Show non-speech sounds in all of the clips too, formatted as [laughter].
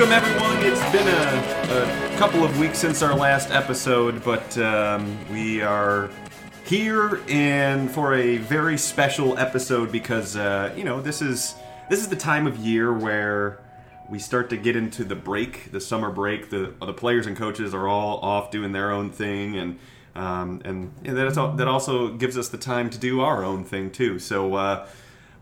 welcome everyone. It's been a, a couple of weeks since our last episode, but um, we are here and for a very special episode because uh, you know this is this is the time of year where we start to get into the break, the summer break. The the players and coaches are all off doing their own thing, and um, and you know, that that also gives us the time to do our own thing too. So, uh,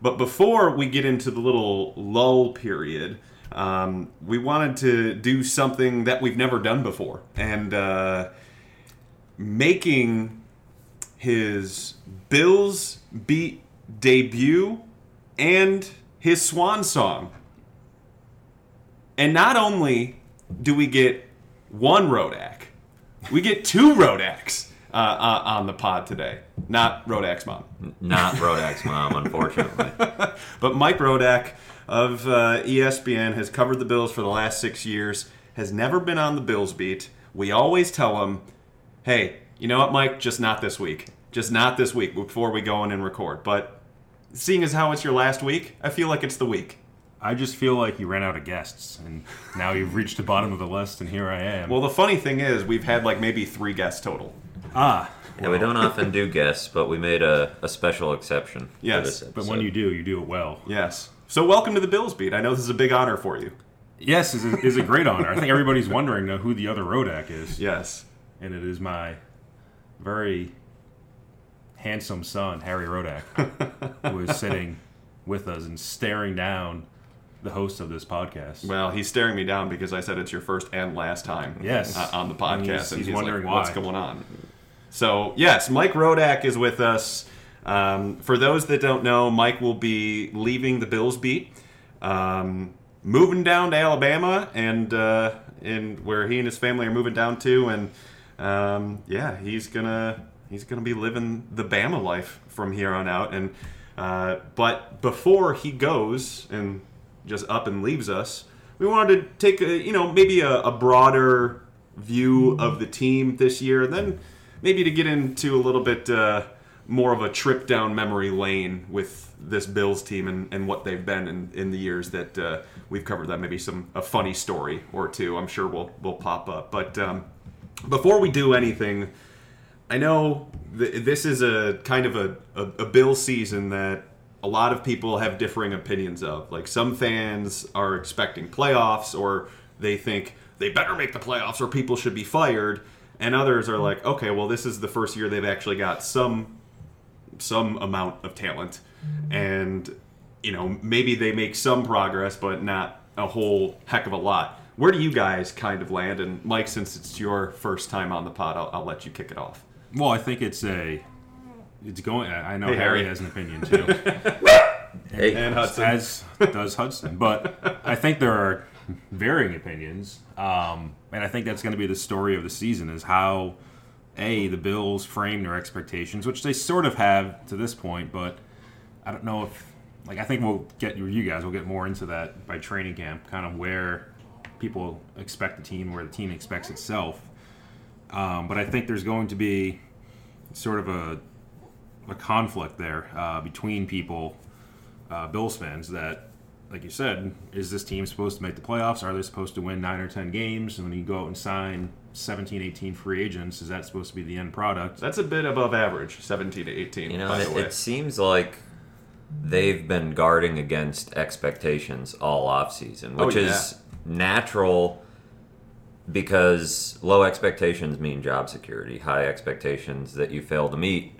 but before we get into the little lull period. Um, we wanted to do something that we've never done before, and uh, making his Bills beat debut and his swan song. And not only do we get one Rodak, we get two [laughs] Rodaks uh, uh, on the pod today. Not Rodak's mom. Not Rodak's mom, unfortunately. [laughs] but Mike Rodak of uh, ESPN has covered the Bills for the last six years, has never been on the Bills beat. We always tell him, hey, you know what, Mike? Just not this week. Just not this week before we go in and record. But seeing as how it's your last week, I feel like it's the week. I just feel like you ran out of guests, and now you've reached the bottom of the list, and here I am. Well, the funny thing is, we've had like maybe three guests total. ah, Yeah, we don't often do guests, but we made a, a special exception. Yes, for this but when you do, you do it well. Yes. So welcome to the Bills beat. I know this is a big honor for you. Yes, is a, is a great honor. I think everybody's wondering now who the other Rodak is, Yes. and it is my very handsome son, Harry Rodak, who is sitting with us and staring down the host of this podcast. Well, he's staring me down because I said it's your first and last time Yes. uh, on the And podcast. he's- he's wondering like, what's going on. So, yes, Mike Rodak is with us. Um, for those that don't know, Mike will be leaving the Bills beat, um, moving down to Alabama, and uh, where he and his family are moving down to, and um, yeah, he's gonna he's gonna be living the Bama life from here on out. And uh, but before he goes and just up and leaves us, we wanted to take a you know maybe a, a broader view of the team this year, and then maybe to get into a little bit uh, more of a trip down memory lane with this Bills team and, and what they've been in, in the years that uh, we've covered that. Maybe some a funny story or two. I'm sure will will pop up. But um, before we do anything, I know th- this is a kind of a, a, a Bill season that a lot of people have differing opinions of. Like some fans are expecting playoffs, or they think they better make the playoffs, or people should be fired. And others are like, okay, well, this is the first year they've actually got some some amount of talent, and you know maybe they make some progress, but not a whole heck of a lot. Where do you guys kind of land? And Mike, since it's your first time on the pod, I'll, I'll let you kick it off. Well, I think it's a. It's going. I I know Hey, Harry Harry. has an opinion too, [laughs] Hey, And Hudson. as does Hudson. But I think there are varying opinions, um, and I think that's going to be the story of the season: is how a the Bills frame their expectations, which they sort of have to this point. But I don't know if, like, I think we'll get you guys. will get more into that by training camp, kind of where people expect the team, where the team expects itself. Um, but I think there's going to be sort of a a conflict there uh, between people, uh, Bills fans, that, like you said, is this team supposed to make the playoffs? Are they supposed to win nine or 10 games? And when you go out and sign 17, 18 free agents, is that supposed to be the end product? That's a bit above average, 17 to 18. you know, by it, the way. it seems like they've been guarding against expectations all offseason, Oh, which is natural because low expectations mean job security. High expectations that you fail to meet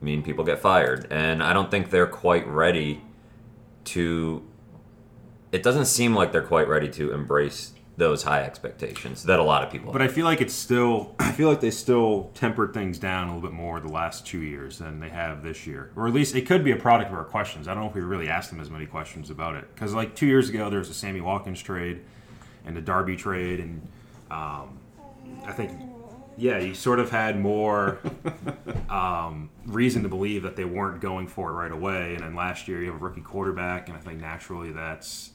mean people get fired. And I don't think they're quite ready to. It doesn't seem like they're quite ready to embrace those high expectations that a lot of people. But I feel like it's still, [clears throat] I feel like they still tempered things down a little bit more the last two years than they have this year. Or at least it could be a product of our questions. I don't know if we really asked them as many questions about it. Because, like, two years ago, there was a Sammy Watkins trade and the Darby trade. And um, I think, yeah, you sort of had more [laughs] um, reason to believe that they weren't going for it right away. And then last year, you have a rookie quarterback. And I think naturally that's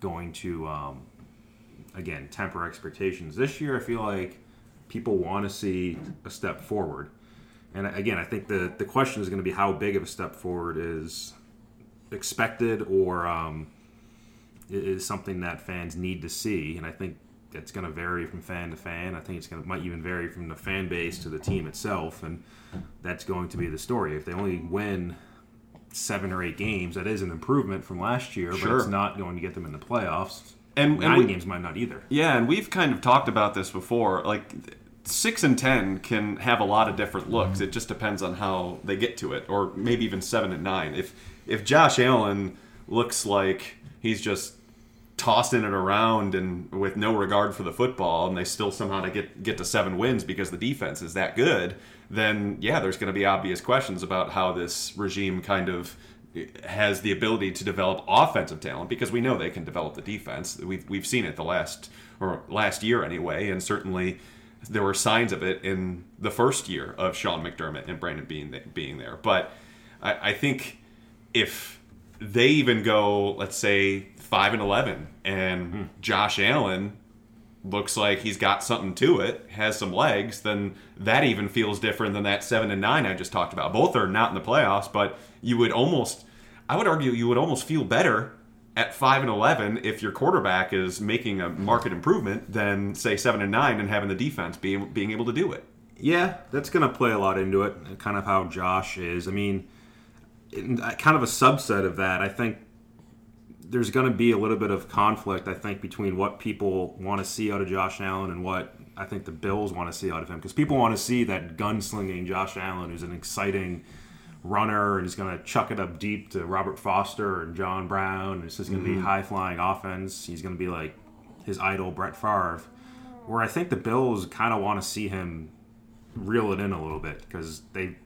going to. Um, again temper expectations. This year, I feel like people want to see a step forward, and again, I think the the question is going to be how big of a step forward is expected or um, is something that fans need to see, and I think it's going to vary from fan to fan. I think it's going to might even vary from the fan base to the team itself, and that's going to be the story. If they only win seven or eight games, that is an improvement from last year, but it's not going to get them in the playoffs. And- and nine we- games might not either. Yeah, and we've kind of talked about this before. Like six and ten can have a lot of different looks. Mm-hmm. It just depends on how they get to it, or maybe even seven and nine. If if Josh Allen looks like he's just tossing it around and with no regard for the football, and they still somehow to get get to seven wins because the defense is that good, then yeah, there's going to be obvious questions about how this regime kind of has the ability to develop offensive talent because we know they can develop the defense. We've we've seen it the last or last year anyway, and certainly there were signs of it in the first year of Sean McDermott and Brandon being being there. But I, I think if they even go, let's say five and eleven, and hmm. Josh Allen looks like he's got something to it, has some legs, then that even feels different than that seven and nine I just talked about. Both are not in the playoffs, but you would almost, I would argue, you would almost feel better at five and eleven if your quarterback is making a market improvement than say seven and nine and having the defense being being able to do it. Yeah, that's going to play a lot into it. Kind of how Josh is. I mean, uh, kind of a subset of that. I think there's going to be a little bit of conflict. I think between what people want to see out of Josh Allen and what I think the Bills want to see out of him, because people want to see that gunslinging Josh Allen, who's an exciting runner and he's going to chuck it up deep to Robert Foster and John Brown. It's just going to be mm-hmm. high flying offense. He's going to be like his idol Brett Favre. Where I think the Bills kind of want to see him reel it in a little bit because they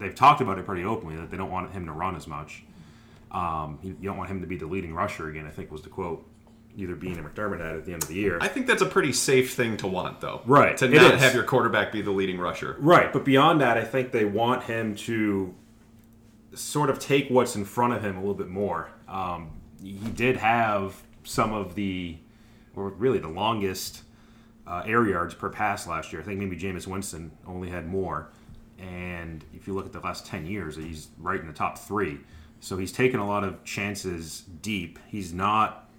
they've talked about it pretty openly that they don't want him to run as much. Um, you, you don't want him to be the leading rusher again. I think was the quote either Beane or McDermott had at the end of the year. I think that's a pretty safe thing to want, though. Right, To not have your quarterback be the leading rusher. Right, but beyond that, I think they want him to sort of take what's in front of him a little bit more. Um, he did have some of the, or really the longest uh, air yards per pass last year. I think maybe Jameis Winston only had more. And if you look at the last 10 years, he's right in the top three. So he's taken a lot of chances deep. He's not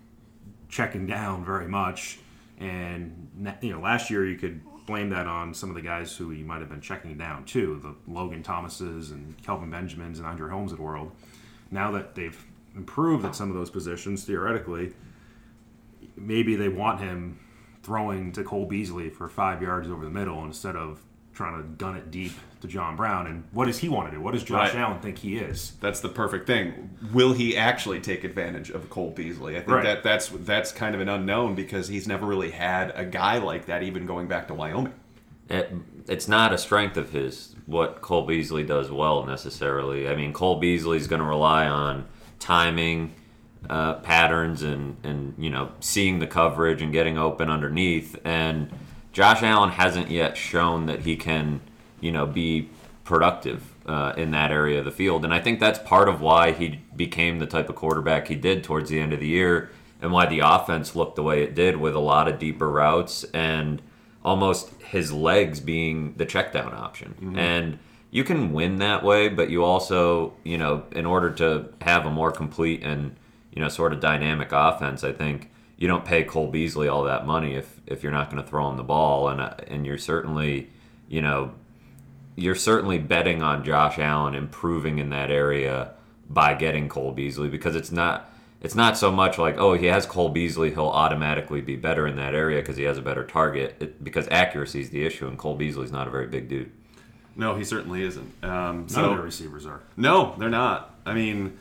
checking down very much. And you know, last year you could blame that on some of the guys who he might have been checking down too, the Logan Thomases and Kelvin Benjamins and Andre Holmes the world. Now that they've improved at some of those positions, theoretically, maybe they want him throwing to Cole Beasley for five yards over the middle instead of trying to gun it deep to John Brown. And what does he want to do? What does Josh Right. Allen think he is? That's the perfect thing. Will he actually take advantage of Cole Beasley? I think Right. that that's that's kind of an unknown because he's never really had a guy like that, even going back to Wyoming. It, it's not a strength of his what Cole Beasley does well necessarily. I mean, Cole Beasley's going to rely on timing, uh, patterns, and and you know seeing the coverage and getting open underneath. And Josh Allen hasn't yet shown that he can you know be productive uh, in that area of the field. And I think that's part of why he became the type of quarterback he did towards the end of the year, and why the offense looked the way it did with a lot of deeper routes and almost his legs being the check down option. And you can win that way, but you also, you know, in order to have a more complete and, you know, sort of dynamic offense, I think you don't pay Cole Beasley all that money if, if you're not going to throw him the ball. And, uh, and you're certainly, you know, you're certainly betting on Josh Allen improving in that area by getting Cole Beasley because it's not it's not so much like oh he has Cole Beasley he'll automatically be better in that area because he has a better target it, because accuracy is the issue and Cole Beasley's not a very big dude. No, he certainly isn't. Um, None of so their receivers are. no, they're not. I mean,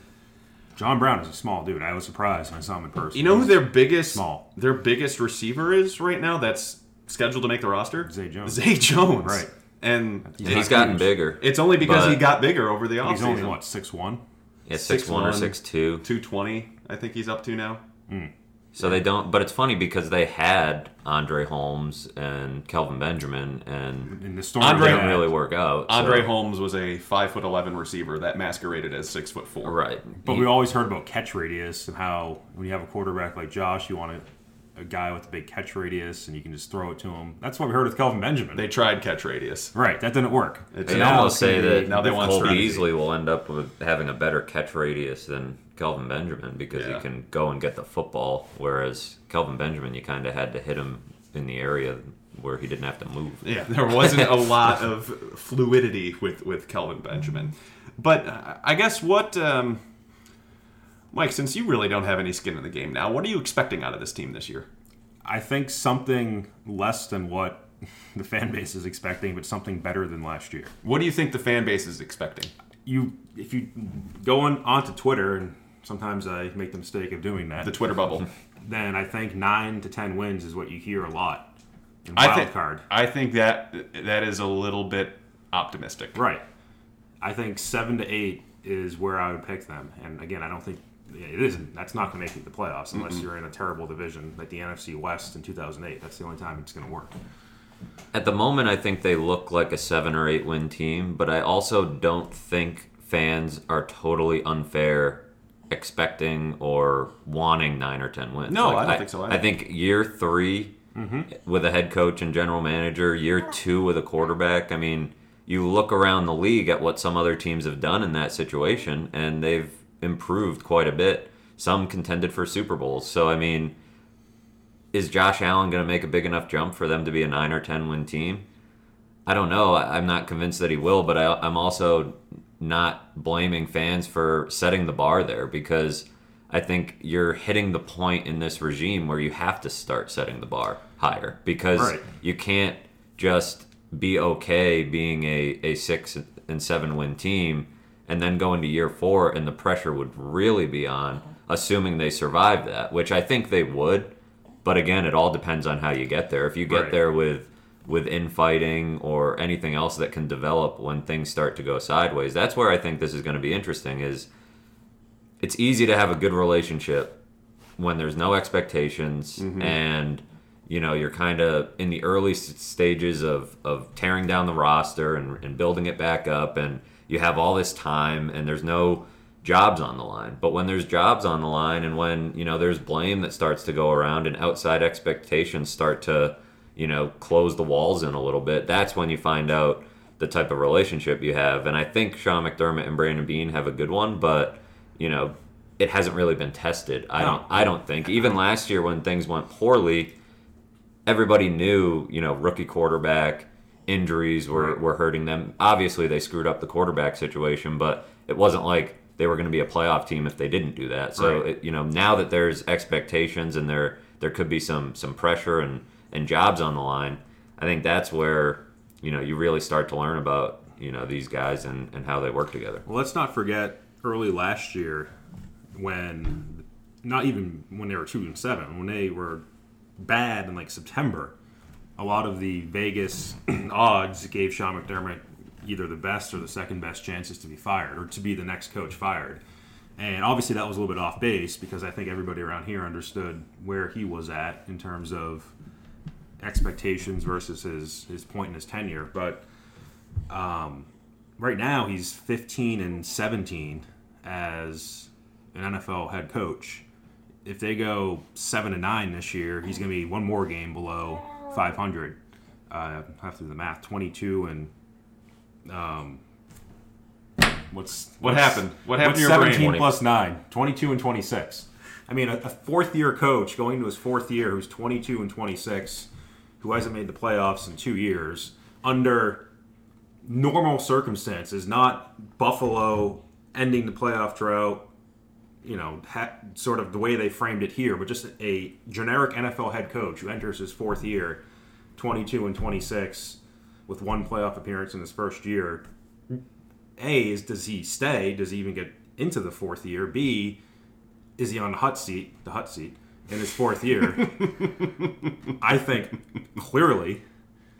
John Brown is a small dude. I was surprised when I saw him in person. you know who their biggest Small. their biggest receiver is right now? That's scheduled to make the roster. Zay Jones. Zay Jones. Right. And He's he's gotten huge. bigger. it's only because he got bigger over the offseason. He's only what six one. Yeah, six one or 6'1", six two. 220, I think he's up to now. Hmm. So they don't. But it's funny because they had Andre Holmes and Kelvin Benjamin, and In the story, Andre- didn't really work out. so- Andre Holmes was a five foot eleven receiver that masqueraded as six foot four. right? But we always heard about catch radius and how when you have a quarterback like Josh, you want to a guy with a big catch radius, and you can just throw it to him. That's what we heard with Kelvin Benjamin. They tried catch radius. right, that didn't work. It's- I'd now almost it's gonna say be- that now they want Cole strategy. Beasley will end up with having a better catch radius than Kelvin Benjamin because Yeah. he can go and get the football, whereas Kelvin Benjamin, you kind of had to hit him in the area where he didn't have to move. Yeah, there wasn't a [laughs] lot of fluidity with with Kelvin Benjamin. But uh, I guess what, um, Mike, since you really don't have any skin in the game now, what are you expecting out of this team this year? I think something less than what [laughs] the fan base is expecting, but something better than last year. What do you think the fan base is expecting? You, if you go on onto Twitter, and sometimes I make the mistake of doing that, The Twitter bubble. [laughs] then I think nine to ten wins is what you hear a lot. In I wild think card, I think that that is a little bit optimistic. right? I think seven to eight is where I would pick them. And again, I don't think yeah, it isn't. That's not going to make it the playoffs unless you're in a terrible division like the NFC West in 2008. That's the only time it's going to work. At the moment, I think they look like a seven or eight win team, but I also don't think fans are totally unfair expecting or wanting nine or ten wins. No, I don't think so either. I think year 3 mm-hmm. with a head coach and general manager, year two with a quarterback. I mean, you look around the league at what some other teams have done in that situation, and they've improved quite a bit. Some contended for Super Bowls. So, I mean, is Josh Allen going to make a big enough jump for them to be a nine or ten win team? I don't know. I- I'm not convinced that he will, but I, I'm also not blaming fans for setting the bar there because I think you're hitting the point in this regime where you have to start setting the bar higher because Right. you can't just be okay being a, a six and seven win team and then go into year four and the pressure would really be on assuming they survive that which i think they would but again it all depends on how you get there if you get Right. there with with infighting or anything else that can develop when things start to go sideways. That's where i think this is going to be interesting is it's easy to have a good relationship when there's no expectations mm-hmm. and you know you're kind of in the early stages of of tearing down the roster and, and building it back up and you have all this time and there's no jobs on the line. But when there's jobs on the line and when you know there's blame that starts to go around and outside expectations start to you know close the walls in a little bit that's when you find out the type of relationship you have and i think sean mcdermott and brandon beane have a good one but you know it hasn't really been tested i don't i don't think even last year when things went poorly everybody knew, you know, rookie quarterback injuries were, were hurting them. Obviously, they screwed up the quarterback situation, but it wasn't like they were going to be a playoff team if they didn't do that. So, Right. it, you know, now that there's expectations and there there could be some some pressure and and jobs on the line, I think that's where you know you really start to learn about you know these guys and and how they work together. Well, let's not forget early last year when, not even when they were two and seven, when they were bad in like September, a lot of the Vegas [clears throat] odds gave Sean McDermott either the best or the second best chances to be fired or to be the next coach fired. And obviously that was a little bit off base because I think everybody around here understood where he was at in terms of expectations versus his, his point in his tenure. But um, right now he's 15 and 17 as an NFL head coach. If they go seven and nine this year, he's going to be one more game below 500. Uh, I have to do the math. 22 and um, what's What what's- happened? What happened what's to your 17 20? plus nine? 22 and 26. I mean, a, a fourth year coach going into his fourth year who's 22 and 26, who hasn't made the playoffs in two years, under normal circumstances, not Buffalo ending the playoff drought, you know, ha- sort of the way they framed it here, but just a generic NFL head coach who enters his fourth year, 22 and 26, with one playoff appearance in his first year. A is does he stay? Does he even get into the fourth year? B is he on the hot seat? The hot seat in his fourth year. [laughs] I think clearly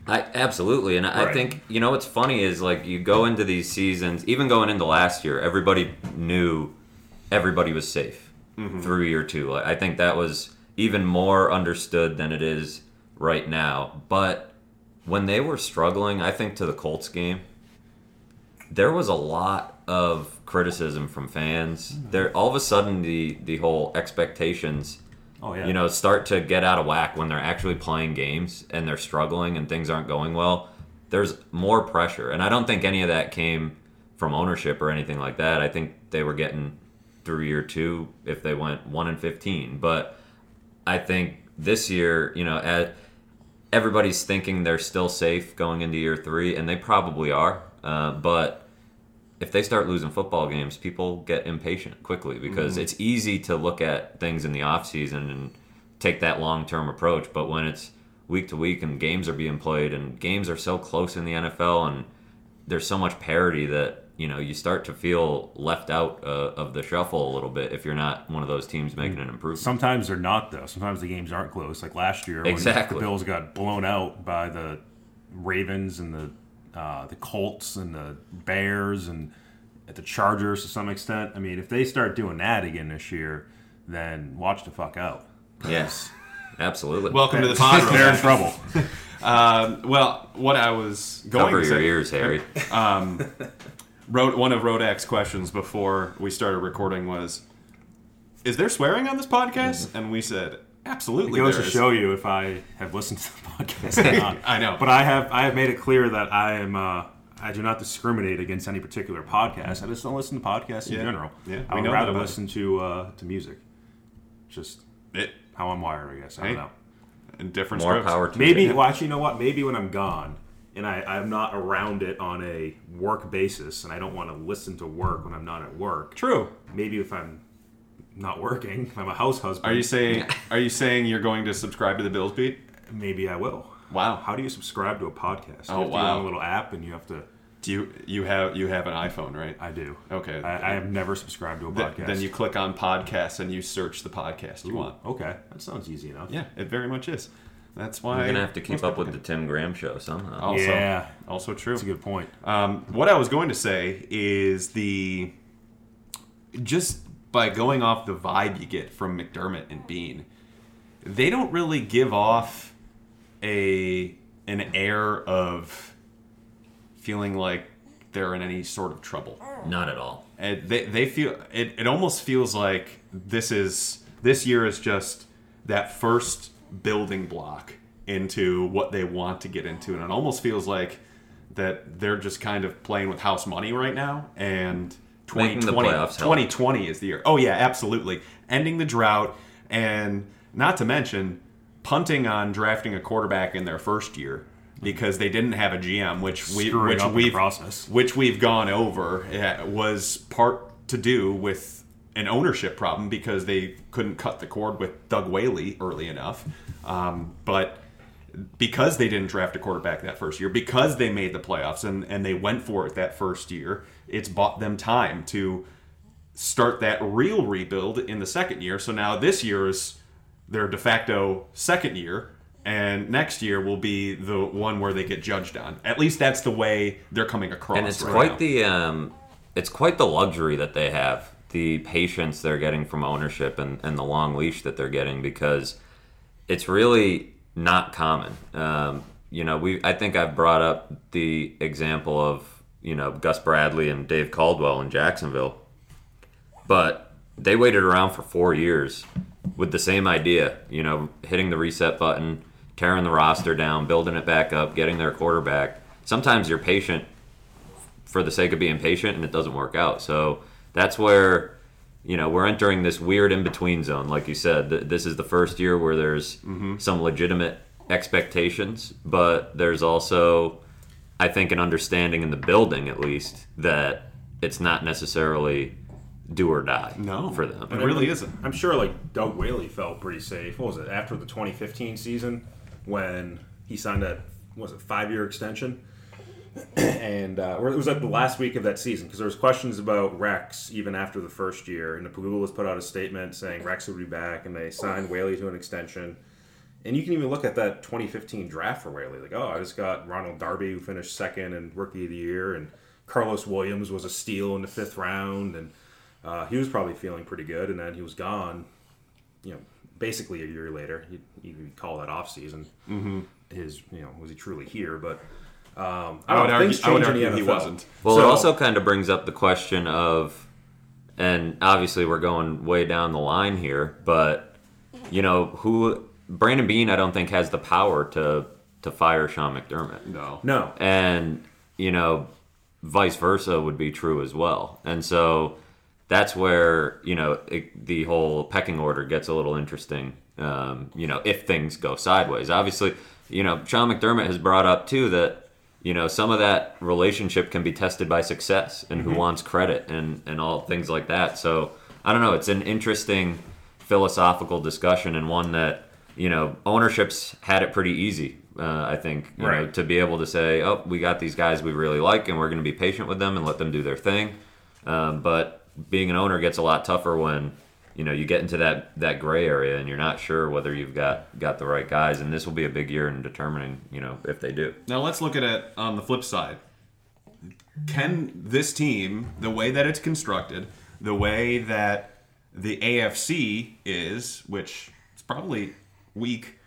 I absolutely, and I Right. think you know what's funny is like you go into these seasons, even going into last year, everybody knew everybody was safe mm-hmm. through year two. Like, I think that was even more understood than it is right now. But when they were struggling, I think to the Colts game, there was a lot of criticism from fans. Mm-hmm. There, all of a sudden, the the whole expectations Oh, yeah. You know, start to get out of whack when they're actually playing games and they're struggling and things aren't going well. There's more pressure, and I don't think any of that came from ownership or anything like that. I think they were getting through year two if they went one and fifteen, but I think this year, you know, at, everybody's thinking they're still safe going into year three, and they probably are. Uh, but if they start losing football games, people get impatient quickly because it's easy to look at things in the off season and take that long term approach. But when it's week to week and games are being played and games are so close in the NFL and there's so much parity that you know you start to feel left out uh, of the shuffle a little bit if you're not one of those teams making an improvement. Sometimes they're not though. Sometimes the games aren't close. Like last year, when Exactly. the Bills got blown out by the Ravens and the uh, the Colts and the Bears and at the Chargers to some extent. I mean, if they start doing that again this year, then watch the fuck out. Yes, absolutely. Welcome to the pod. [laughs] They're in trouble. [laughs] Um, well, what I was going cover to your say, ears, Harry. [laughs] wrote one of Rodak's questions before we started recording was, "Is there swearing on this podcast?" And we said, "Absolutely." It goes there to is." show you if I have listened to the [laughs] podcast. Or not. [laughs] I know. but I have I have made it clear that I am uh, I do not discriminate against any particular podcast. I just don't listen to podcasts in Yeah. general. Yeah, I would know rather that about listen to uh, to music. Just It, how I'm wired, I guess. I don't know. in different More strokes. power to Maybe you. well, actually, you know what? Maybe when I'm gone and I, I'm not around it on a work basis, and I don't want to listen to work when I'm not at work. True. Maybe if I'm not working, I'm a house husband. Are you saying? Are you saying you're going to subscribe to the Bills beat? Maybe I will. Wow. How do you subscribe to a podcast? You Oh, have to go wow. on a little app, and you have to. Do you you have you have an iPhone, right? I do. Okay. I, I have never subscribed to a Th- podcast. Then you click on podcasts and you search the podcast you want. Okay, that sounds easy enough. Yeah, it very much is. That's why You're gonna have to keep up with the Tim Graham show somehow. Also, Yeah. also true. That's a good point. Um, what I was going to say is the just by going off the vibe you get from McDermott and Beane, they don't really give off a an air of feeling like they're in any sort of trouble. Not at all. And they, they feel it, it almost feels like this is this year is just that first building block into what they want to get into and it almost feels like that they're just kind of playing with house money right now and Making the 2020, playoffs help. 2020 is the year oh yeah absolutely ending the drought and not to mention punting on drafting a quarterback in their first year because they didn't have a GM which we Screwing which up in the we've process. which we've gone over uh, was part to do with an ownership problem because they couldn't cut the cord with Doug Whaley early enough. Um, but because they didn't draft a quarterback that first year, because they made the playoffs and, and they went for it that first year, it's bought them time to start that real rebuild in the second year. So now this year is their de facto second year, and next year will be the one where they get judged on. At least that's the way they're coming across. and it's right quite now. the um, it's quite the luxury that they have the patience they're getting from ownership and, and the long leash that they're getting because it's really not common um, you know we i think i've brought up the example of you know gus bradley and dave caldwell in jacksonville but they waited around for four years with the same idea, you know, hitting the reset button, tearing the roster down, building it back up, getting their quarterback. Sometimes you're patient for the sake of being patient and it doesn't work out. So that's where, you know, we're entering this weird in between zone. Like you said, Th- this is the first year where there's mm-hmm. some legitimate expectations, but there's also, I think, an understanding in the building at least that it's not necessarily do or die No, for them. It really isn't. I'm sure like Doug Whaley felt pretty safe. What was it after the 2015 season when he signed that was it five year extension? [clears throat] and uh, or it was like the last week of that season because there was questions about Rex even after the first year, and the Pegulas put out a statement saying Rex would be back, and they signed Whaley to an extension. And you can even look at that 2015 draft for Whaley. Like, oh, I just got Ronald Darby, who finished second and rookie of the year, and Karlos Williams was a steal in the fifth round, and uh, he was probably feeling pretty good. And then he was gone, you know, basically a year later. You, you call that off season. Mm-hmm. His, you know, was he truly here? But um, I would don't know, argue, things I would change in the argue he wasn't. Well, it also kind of brings up the question of, and obviously we're going way down the line here, but you know, who Brandon Beane, I don't think has the power to to fire Sean McDermott. No. No. and you know vice versa would be true as well and so that's where you know it, the whole pecking order gets a little interesting um, you know if things go sideways obviously you know sean mcdermott has brought up too that you know some of that relationship can be tested by success and who wants credit and and all things like that so i don't know it's an interesting philosophical discussion and one that you know ownerships had it pretty easy uh, I think you know, Right. to be able to say, "Oh, we got these guys we really like, and we're going to be patient with them and let them do their thing." Um, but being an owner gets a lot tougher when you know you get into that that gray area and you're not sure whether you've got got the right guys. And this will be a big year in determining you know if they do. Now let's look at it on the flip side. Can this team, the way that it's constructed, the way that the AFC is, which is probably weak,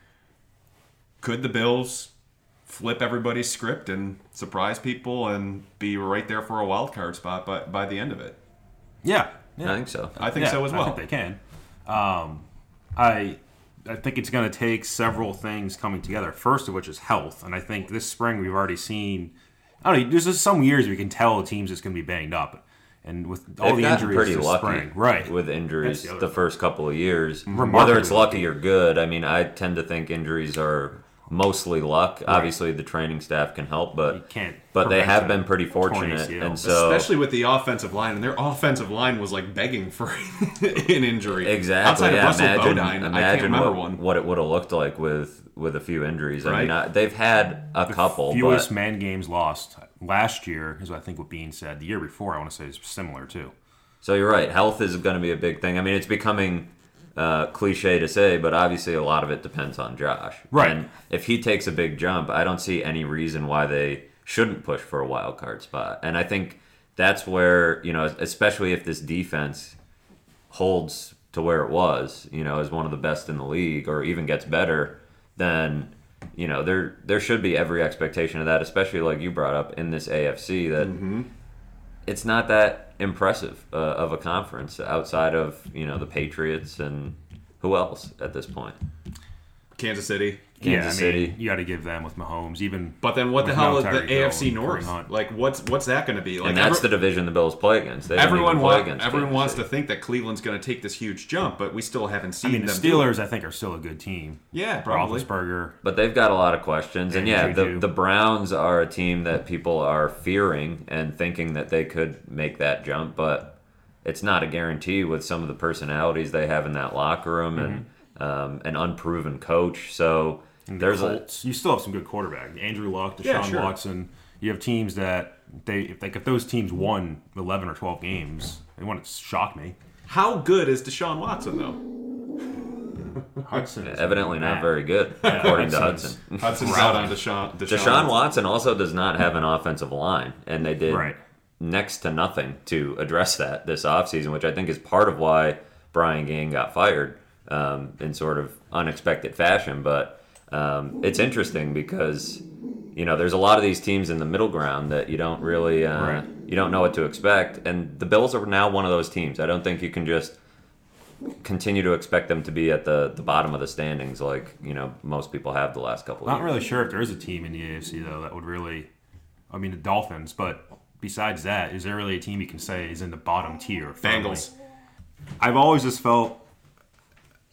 could the Bills flip everybody's script and surprise people and be right there for a wild card spot by, by the end of it? Yeah. Yeah. I think so. I think Yeah, so as I well. think they can. Um, I I think it's going to take several things coming together. First of which is health, and I think this spring we've already seen. I don't know. There's just some years we can tell teams is going to be banged up, and with all They've the injuries pretty this lucky spring, right? with injuries the the, first couple of years. Whether it's lucky or good, I mean, I tend to think injuries are mostly luck. Obviously, the training staff can help, but You can't But they have been pretty fortunate, and so Especially with the offensive line, and their offensive line was like begging for [laughs] an injury. Exactly. Outside yeah. of Russell imagine Bodine, I can't remember what, one. what it would have looked like with with a few injuries. I mean, I, they've had a couple, Fewest but man games lost last year is I think what Beane said. The year before, I want to say is similar too. so you're right. Health is going to be a big thing. I mean, it's becoming uh, cliche to say, but obviously a lot of it depends on Josh. Right. And if he takes a big jump, I don't see any reason why they shouldn't push for a wild card spot. And I think that's where you know, especially if this defense holds to where it was, you know, as one of the best in the league, or even gets better, then you know there there should be every expectation of that. Especially like you brought up in this AFC that it's not that impressive uh, of a conference outside of you know the Patriots and who else at this point. Kansas City. Kansas yeah, I mean, City. You got to give them with Mahomes, even. But then what the hell is the AFC North? Like what's what's that going to be? Like and that's every- the division the Bills play against. They everyone even play wa- against everyone Kansas wants City. to think that Cleveland's going to take this huge jump, but we still haven't seen. I mean, the them. do. Steelers, I think, are still a good team. Yeah, probably. Roethlisberger. But they've got a lot of questions, and And yeah, the, Juju. the Browns are a team that people are fearing and thinking that they could make that jump, but it's not a guarantee with some of the personalities they have in that locker room and mm-hmm. Um, an unproven coach. So And there's the a you still have some good quarterback. Andrew Luck, Deshaun Yeah, sure. Watson. You have teams that they if like if those teams won eleven or twelve games, they wouldn't shock me. How good is Deshaun Watson though? [laughs] Hudson is evidently not mad. very good, [laughs] according to Hudson's- Hudson. Hudson's out on Deshaun. Deshaun, Deshaun Watson also does not have an offensive line, and they did Right. next to nothing to address that this offseason, which I think is part of why Brian Gaine got fired um, in sort of unexpected fashion. But um, it's interesting because you know there's a lot of these teams in the middle ground that you don't really uh, Right. you don't know what to expect, and the Bills are now one of those teams. I don't think you can just continue to expect them to be at the, the bottom of the standings like you know most people have the last couple of Not years. really sure if there is a team in the AFC though that would really. I mean, the Dolphins, but besides that, is there really a team you can say is in the bottom tier? Bengals. I've always just felt.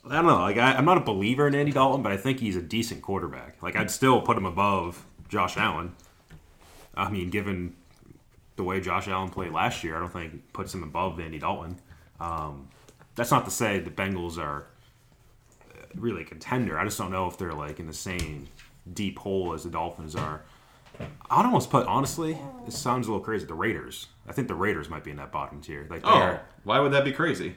I don't know. Like I, I'm not a believer in Andy Dalton, but I think he's a decent quarterback. Like I'd still put him above Josh Allen. I mean, given the way Josh Allen played last year, I don't think puts him above Andy Dalton. Um, that's not to say the Bengals are uh, really a contender. I just don't know if they're like in the same deep hole as the Dolphins are. I'd almost put honestly. This sounds a little crazy. The Raiders. I think the Raiders might be in that bottom tier. Like Oh, why would that be crazy?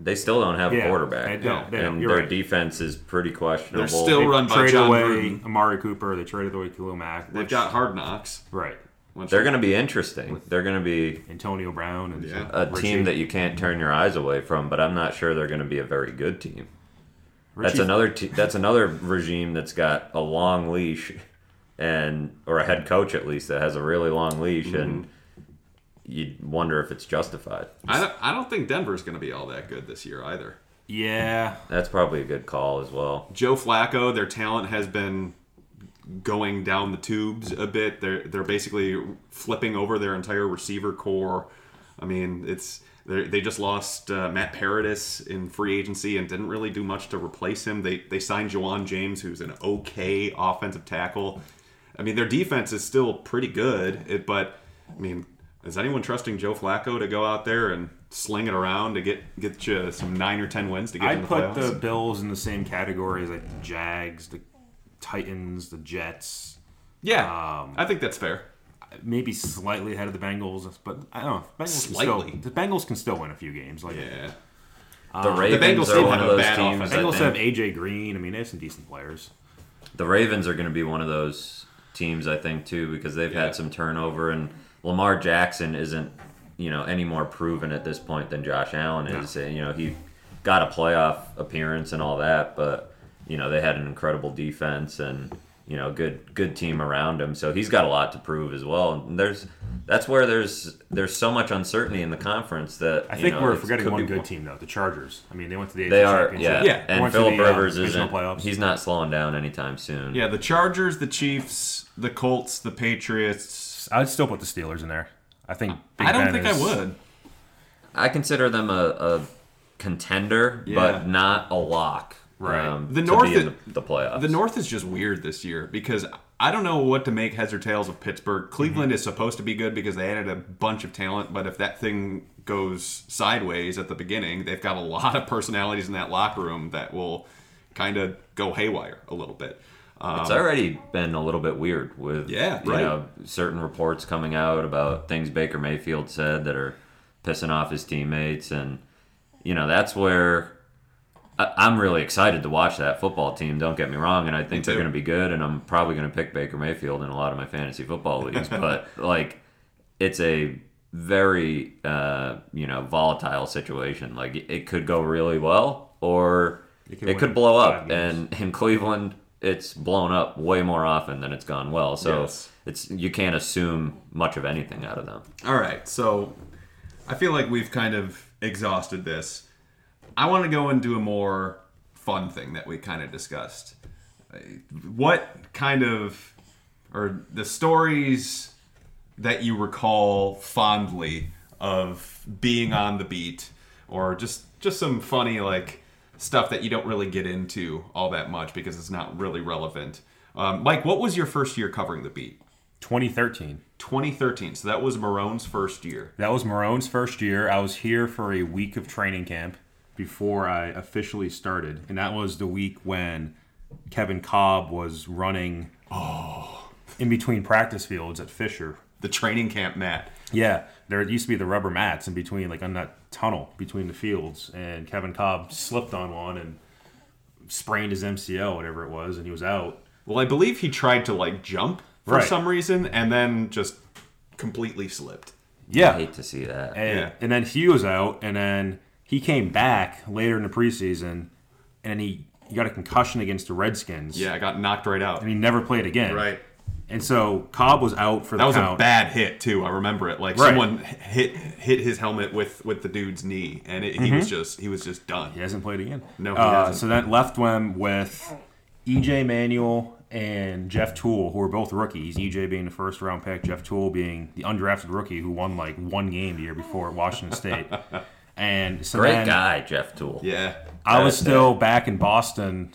They still don't have Yeah, a quarterback. they don't. They don't. and You're their right. defense is pretty questionable. They're still They run by traded Jon away Gruden. Amari Cooper. They traded away Khalil Mack. They've which- got hard knocks. right which- They're going to be interesting. They're going to be Antonio Brown and Yeah. a Richie. team that you can't turn your eyes away from, but I'm not sure they're going to be a very good team. That's another te- that's another regime that's got a long leash and or a head coach at least that has a really long leash and mm-hmm. You wonder if it's justified. I don't, I don't think Denver's going to be all that good this year either. Yeah, That's probably a good call as well. Joe Flacco, their talent has been going down the tubes a bit. They're they're basically flipping over their entire receiver core. I mean, it's they they just lost uh, Matt Paradis in free agency and didn't really do much to replace him. They they signed Ja'Wuan James, who's an okay offensive tackle. I mean, their defense is still pretty good, but I mean, is anyone trusting Joe Flacco to go out there and sling it around to get get you some nine or ten wins to get I'd the put playoffs? the Bills in the same category as like the Jags, the Titans, the Jets. yeah, um, I think that's fair. Maybe slightly ahead of the Bengals, but I don't know. Bengals Slightly. still, the Bengals can still win a few games. Like Yeah. The Ravens Bengals are still one have of those teams. offense. I Bengals have AJ Green. I mean, they have some decent players. The Ravens are going to be one of those teams, I think, too, because they've Yeah. had some turnover, and Lamar Jackson isn't, you know, any more proven at this point than Josh Allen is. And, You know, he got a playoff appearance and all that, but you know they had an incredible defense and you know good good team around him, so he's got a lot to prove as well. And there's that's where there's there's so much uncertainty in the conference that I you think know, we're forgetting one be- good team though, the Chargers. I mean, they went to the AFC They are, Championship. yeah. Yeah. They And went to Philip the, uh, Rivers isn't. playoffs. He's not slowing down anytime soon. Yeah, the Chargers, the Chiefs, the Colts, the Patriots. I'd still put the Steelers in there. I think. Big I don't Ben think is- I would. I consider them a, a contender, Yeah. but not a lock. Right. Um, The to North be in is- the, the playoffs. The North is just weird this year because I don't know what to make heads or tails of Pittsburgh. Cleveland is supposed to be good because they added a bunch of talent, but if that thing goes sideways at the beginning, they've got a lot of personalities in that locker room that will kind of go haywire a little bit. Um, It's already been a little bit weird with Yeah, you right. know certain reports coming out about things Baker Mayfield said that are pissing off his teammates, and you know that's where I- I'm really excited to watch that football team. Don't get me wrong, and I think they're going to be good, and I'm probably going to pick Baker Mayfield in a lot of my fantasy football [laughs] leagues. but like, it's a very uh, you know volatile situation. Like it could go really well, or It it could could, blow up. games. And in Cleveland, it's blown up way more often than it's gone well. So Yes. it's you can't assume much of anything out of them. All right, so I feel like we've kind of exhausted this. I want to go into a more fun thing that we kind of discussed. What kind of, or the stories that you recall fondly of being on the beat, or just just some funny like stuff that you don't really get into all that much because it's not really relevant. Um, Mike, what was your first year covering the beat? 2013. 2013. So that was Marrone's first year. That was Marrone's first year. I was here for a week of training camp before I officially started, and that was the week when Kevin Kolb was running in between practice fields at Fisher. The training camp mat. Yeah, there used to be the rubber mats in between, like on that tunnel between the fields, and Kevin Kolb slipped on one and sprained his MCL, whatever it was, and he was out. Well, I believe he tried to like jump for Right. some reason and then just completely slipped. Yeah, I hate to see that. And, Yeah. and then he was out, and then he came back later in the preseason, and he, he got a concussion against the Redskins. Yeah, got knocked right out. And he never played again. Right. And so Kolb was out for the That was count. a bad hit too. I remember it. Like Right. someone hit hit his helmet with with the dude's knee, and it, he was just he was just done. He hasn't played again. No, he uh, hasn't. So that left them with EJ Manuel and Jeff Tuel, who were both rookies. EJ being the first round pick, Jeff Tuel being the undrafted rookie who won like one game the year before at Washington State. [laughs] And so Great then guy, Jeff Tuel. Yeah. I was still back in Boston,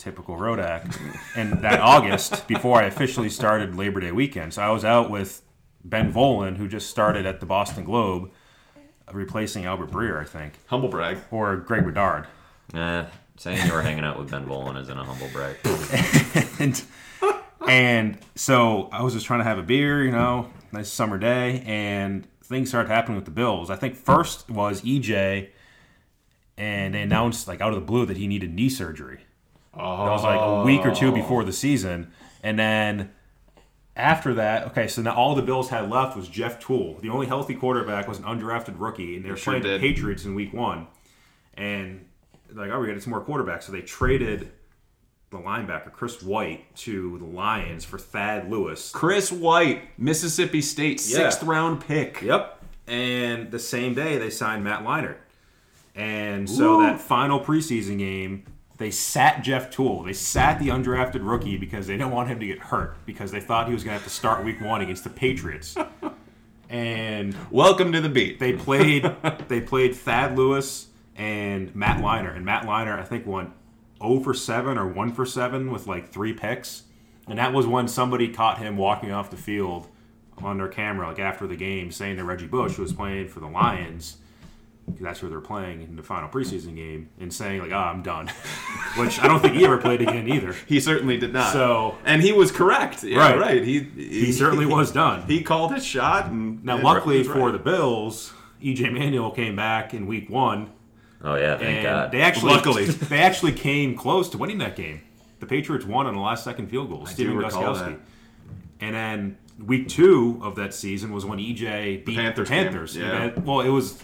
typical Rodak, and that August before I officially started Labor Day weekend. So I was out with Ben Volin, who just started at the Boston Globe, replacing Albert Breer, I think, Humble brag. or Greg Bedard. Eh, saying you were hanging out with Ben Volin isn't a humble brag. [laughs] and, and so I was just trying to have a beer, you know, nice summer day, and things started happening with the Bills. I think first was EJ, and they announced like out of the blue that he needed knee surgery. Oh, That was like a week or two oh. before the season, and then after that, okay, so now all the Bills had left was Jeff Tuel. The only healthy quarterback was an undrafted rookie, and they were sure playing the. Patriots in Week One, and like, oh, we got some more quarterbacks, so they traded the linebacker Chris White to the Lions for Thad Lewis. Chris White, Mississippi State, Yeah. sixth round pick. Yep. And the same day they signed Matt Leinart. And so Ooh. that final preseason game, they sat Jeff Tuel. They sat the undrafted rookie because they didn't want him to get hurt because they thought he was going to have to start week one against the Patriots. and Welcome to the beat. they played they played Thad Lewis and Matt Leinart, and Matt Leinart I think went 0 for 7 or 1 for 7 with like three picks, and that was when somebody caught him walking off the field on their camera like after the game, saying to Reggie Bush, who was playing for the Lions. 'Cause That's who they're playing in the final preseason game, and saying like, "Oh, I'm done," [laughs] which I don't think he ever played again either. he certainly did not. So- and he was correct. Yeah, Right. right. He, he He certainly was done. He called his shot, and Now, and luckily was for right. the Bills, EJ Manuel came back in Week One Oh yeah, thank and God. they actually Luckily. [laughs] they actually came close to winning that game. The Patriots won on the last second field goal. Steven recall Gostkowski. that. And then week two of that season was when EJ beat Panthers the Panthers. game, yeah. And- well, it was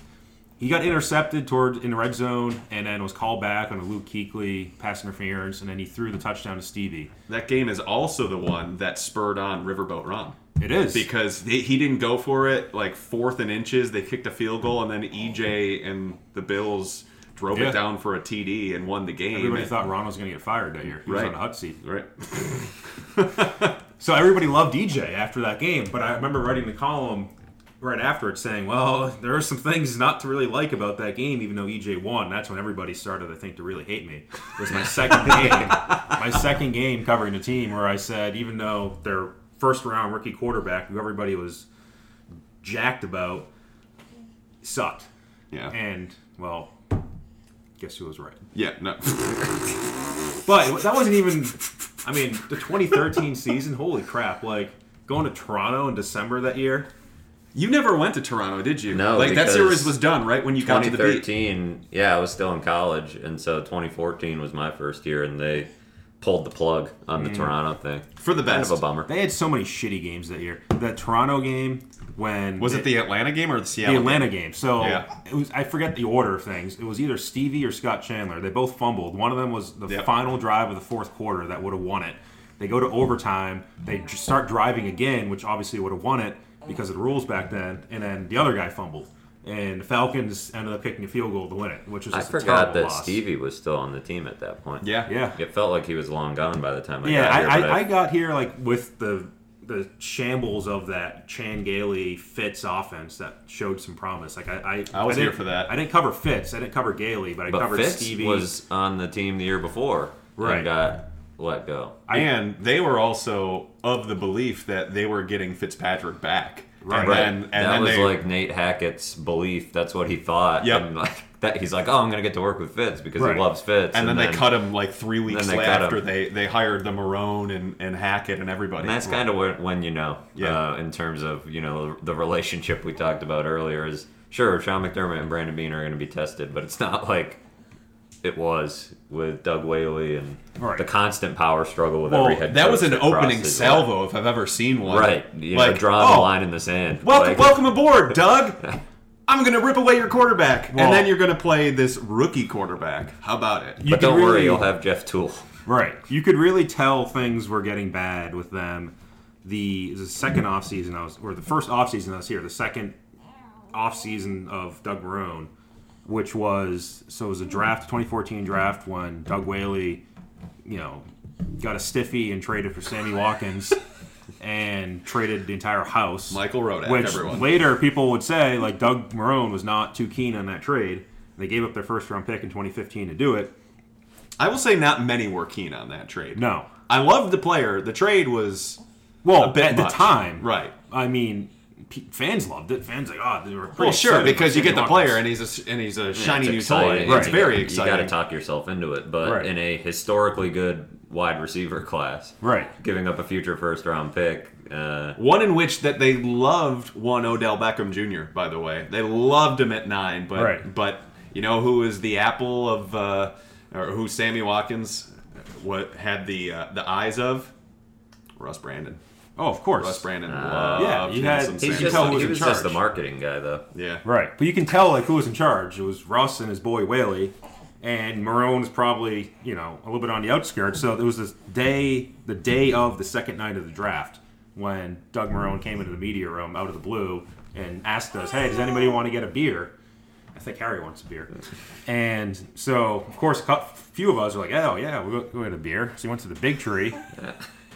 he got intercepted toward in the red zone, and then was called back on a Luke Kuechly pass interference, and then he threw the touchdown to Stevie. that game is also the one that spurred on Riverboat Ron. It is because they, he didn't go for it like fourth and inches. They kicked a field goal, and then EJ and the Bills drove Yeah. it down for a TD and won the game. everybody And- thought Ron was going to get fired that year. He was on the hot seat. right. [laughs] So everybody loved DJ after that game, but I remember writing the column right after it saying, "Well, [laughs] there are some things not to really like about that game, even though EJ won." That's when everybody started, I think, to really hate me. It was my second [laughs] game, my second game covering the team, where I said, even though their first round rookie quarterback, who everybody was jacked about, sucked, Yeah. and well, guess who was right? yeah. No. [laughs] But that wasn't even. I mean, the 2013 season. Holy crap! Like going to Toronto in December that year. You never went to Toronto, did you? No, Like that series was done right when you got to the beat. 2013, yeah, I was still in college, and so 2014 was my first year, and they pulled the plug on the mm. Toronto thing. For the Kind best. of a bummer. They had so many shitty games that year. The Toronto game when Was they- it the Atlanta game or the Seattle? the Atlanta game? game? So Yeah. it was. I forget the order of things. It was either Stevie or Scott Chandler. They both fumbled. One of them was the Yep. final drive of the fourth quarter that would have won it. They go to overtime. They j- start driving again, which obviously would have won it because of the rules back then. And then the other guy fumbled, and the Falcons ended up kicking a field goal to win it, which was I just a forgot that loss. Stevie was still on the team at that point. Yeah. Yeah, It felt like he was long gone by the time I yeah. got I, here. but I, I got here like with the the shambles of that Chan Gailey Fitz offense that showed some promise. Like I, I, I was didn't- here for that. I didn't cover Fitz. I didn't cover Gailey, but I but covered Fitz Stevie. was on the team the year before Right. and got let go. and they were also of the belief that they were getting Fitzpatrick back. Right. And Right. then, and that then was they, like Nate Hackett's belief. That's what he thought. Yep. And like [laughs] that, he's like, oh, I'm gonna get to work with Fitz because Right. he loves Fitz. and, then, they cut him like three weeks then they after they, they hired the Marrone and, and Hackett and everybody. And that's kind of when, when you know, Yeah. uh, in terms of you know the relationship we talked about earlier. Is sure Sean McDermott and Brandon Beane are going to be tested, but it's not like it was with Doug Whaley and Right. the constant power struggle with Well, every head. that was an that opening salvo if I've ever seen one. right? You Like, know, drawing the oh, line in the sand. Welcome, Like, welcome aboard, [laughs] Doug. I'm going to rip away your quarterback, Well- and then you're going to play this rookie quarterback. How about it? You But don't worry, you'll have Jeff Tuel. Right. You could really tell things were getting bad with them. The, the second offseason I was, or the first offseason I was here, the second offseason of Doug Marrone, which was, so it was a draft, 2014 draft when Doug Whaley, you know, got a stiffy and traded for Sammy Watkins [laughs] and traded the entire house. Michael Rodak, Which everyone. later people would say, like, Doug Marrone was not too keen on that trade. They gave up their first round pick in 2015 to do it. I will say not many were keen on that trade. No. I loved the player. The trade was Well, at much. the time, Right. I mean, fans loved it. Fans like, oh, they were pretty Well, sure, because you get the player, Watkins. and he's a and he's a Yeah, shiny new exciting. toy. It's Right. very You exciting. got to talk yourself into it, but Right. in a historically good wide receiver class, right. giving up a future first round pick. Uh, One in which that they loved one Odell Beckham Jr. By the way, they loved him at nine, but Right. but you know who is the apple of uh, or who Sammy Watkins what had the uh, the eyes of Russ Brandon. Oh, of course. Russ Brandon Uh, loved Yeah, you had- some he's he's Sammy can just, tell Watkins. who's he in was just the marketing guy, though. yeah. Right, but you can tell like who was in charge. It was Russ and his boy Whaley, and Marrone was probably you know a little bit on the outskirts. So it was this day, the day of the second night of the draft, when Doug Marrone came into the media room out of the blue and asked us, "Hey, does anybody want to get a beer?" I think Harry wants a beer. And so, of course, a few of us are like, oh, yeah, we'll go, go get a beer. So he went to the big tree.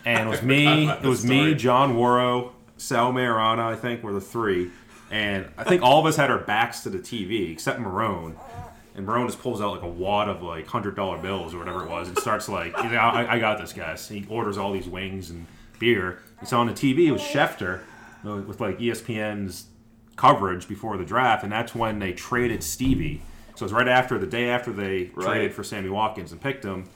And it was me, it was me. John Wawrow, Sal Maiorana, I think, were the three. And I think all of us had our backs to the TV except Marrone. And Marrone just pulls out like a wad of like hundred dollar bills or whatever it was, and starts like, I, I got this, guys. He orders all these wings and beer. And so on the TV it was Schefter uh, with like ESPN's coverage before the draft, and that's when they traded Stevie. So it's right after the day after they Right. traded for Sammy Watkins and picked him.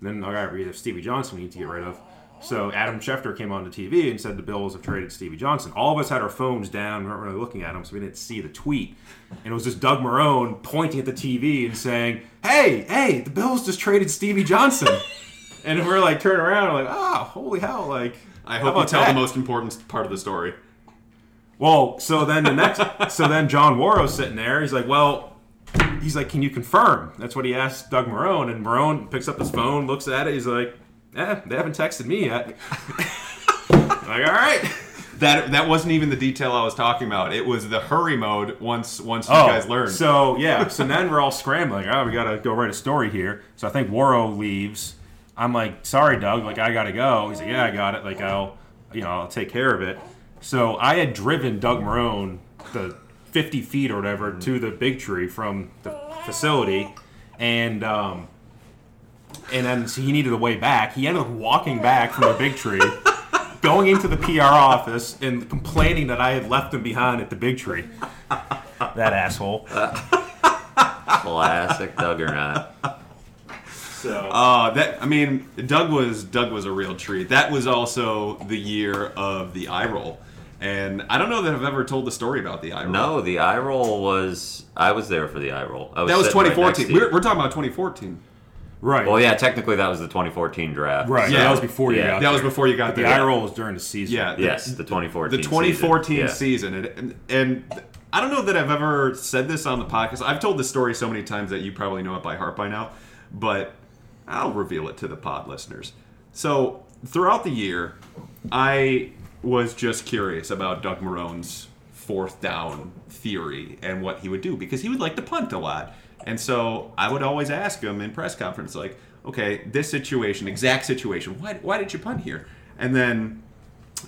And then all right, we have Stevie Johnson we need to get rid of. So Adam Schefter came on the TV and said the Bills have traded Stevie Johnson. All of us had our phones down, we weren't really looking at them, so we didn't see the tweet. And it was just Doug Marrone pointing at the TV and saying, "Hey, hey, the Bills just traded Stevie Johnson." [laughs] and we're like turning around, like, "Oh, holy hell!" Like, I hope you tell that? the most important part of the story. Well, so then the next, so then John Wawrow's sitting there. He's like, well, he's like, can you confirm? That's what he asked Doug Marrone, and Marrone picks up his phone, looks at it. He's like, eh, they haven't texted me yet. [laughs] like, all right. That that wasn't even the detail I was talking about. It was the hurry mode. Once once you Oh, guys learned. So yeah, so then we're all scrambling. Oh, we gotta go write a story here. So I think Wawrow leaves. I'm like, sorry, Doug. Like I gotta go. He's like, yeah, I got it. Like I'll, you know, I'll take care of it. So I had driven Doug Marrone the 50 feet or whatever to the big tree from the facility, and um, and then so he needed a way back. He ended up walking back from the big tree. Going into the PR office and complaining that I had left him behind at the big tree. That asshole. Classic Duggernaut. So Uh, that I mean, Doug was Doug was a real treat. That was also the year of the eye roll, and I don't know that I've ever told the story about the eye roll. No, the eye roll was. I was there for the eye roll. I was that was sitting right next 2014. to you. we're, we're talking about 2014. Right, Well, yeah, technically that was the 2014 draft. right. Yeah. that was before you Yeah. got That was before you got The there. eye roll was during the season. Yeah. the- Yes, the 2014. the 2014 season. season, And, and and I don't know that I've ever said this on the podcast. I've told this story so many times that you probably know it by heart by now, but I'll reveal it to the pod listeners. So throughout the year, I was just curious about Doug Marrone's fourth down theory and what he would do because he would like to punt a lot. And so I would always ask him in press conference, like, okay, this situation, exact situation, why, why did you punt here? And then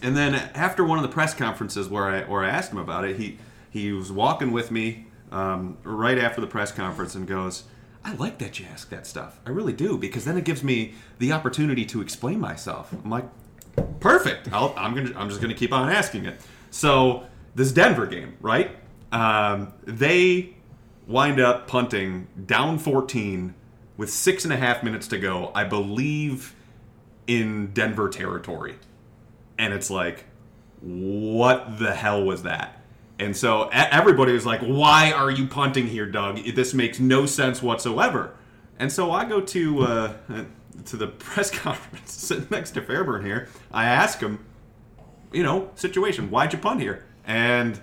and then after one of the press conferences where I where I asked him about it, he he was walking with me um, right after the press conference and goes, "I like that you ask that stuff. I really do because then it gives me the opportunity to explain myself." I'm like, "Perfect. I'll, I'm gonna I'm just gonna keep on asking it." So this Denver game, right? Um, they wind up punting down 14 with six and a half minutes to go. I believe in Denver territory. And it's like what the hell was that? And so everybody was like why are you punting here doug? This makes no sense whatsoever. And so i go to uh, to the [laughs] press conference [laughs] sitting next to fairburn here. I ask him you know situation why'd you punt here? And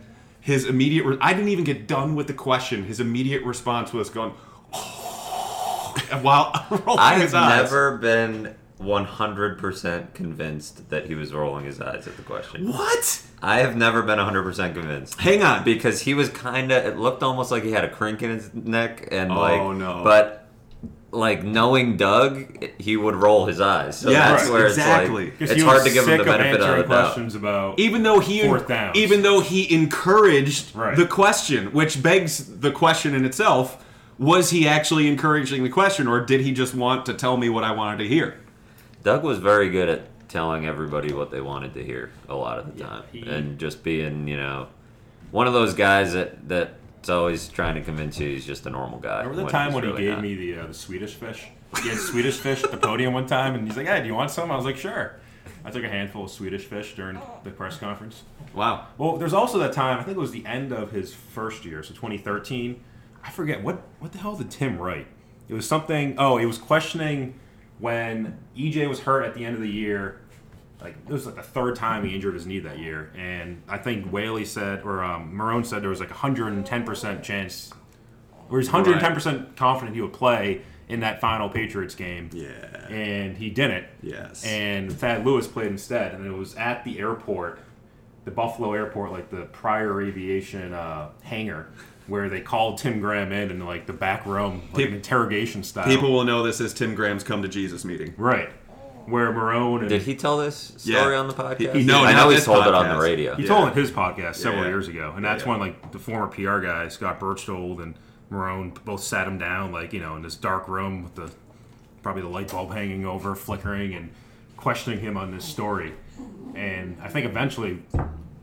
his immediate re- i didn't even get done with the question his immediate response was going [laughs] while [laughs] rolling I've his eyes. never been 100% convinced that he was rolling his eyes at the question. what I have never been 100% convinced. hang on Because he was kind of, it looked almost like he had a crink in his neck, and Oh, like, no. but like knowing Doug, he would roll his eyes. So Yes, that's where exactly. it's 'Cause like, it's hard to give him the sick of benefit of answering the doubt. about even though he Fourth even though he encouraged Right. the question which begs the question in itself was he actually encouraging the question or did he just want to tell me what i wanted to hear Doug was very good at telling everybody what they wanted to hear a lot of the time, he- and just being, you know, one of those guys that that that's always trying to convince you he's just a normal guy. Remember the time when he really gave not. me the uh, the Swedish fish? He had Swedish fish at the podium one time, and he's like, "Hey, do you want some?" I was like, "Sure." I took a handful of Swedish fish during the press conference. wow Well, there's also that time. I think it was the end of his first year, so 2013. I forget what what the hell did Tim write? It was something. Oh, it was questioning when EJ was hurt at the end of the year. Like it was like the third time he injured his knee that year, and I think Whaley said or um, Marrone said there was like a 110 percent chance, or he's 110 percent confident he would play in that final Patriots game. yeah and he didn't. Yes. And Thad Lewis played instead, and it was at the airport, the Buffalo airport, like the Prior Aviation uh, hangar. where they called Tim Graham in in like the back room, like Peop- an interrogation style. People will know this as Tim Graham's come to Jesus meeting. right? Where Marrone and Did he tell this story Yeah. on the podcast? He- he- no, I not know he's this told it on podcast. the radio. He told it his podcast several yeah. years ago, and that's Yeah. when like the former PR guy Scott Berchtold and Marrone both sat him down, like you know, in this dark room with the probably the light bulb hanging over, flickering, and questioning him on this story. And I think eventually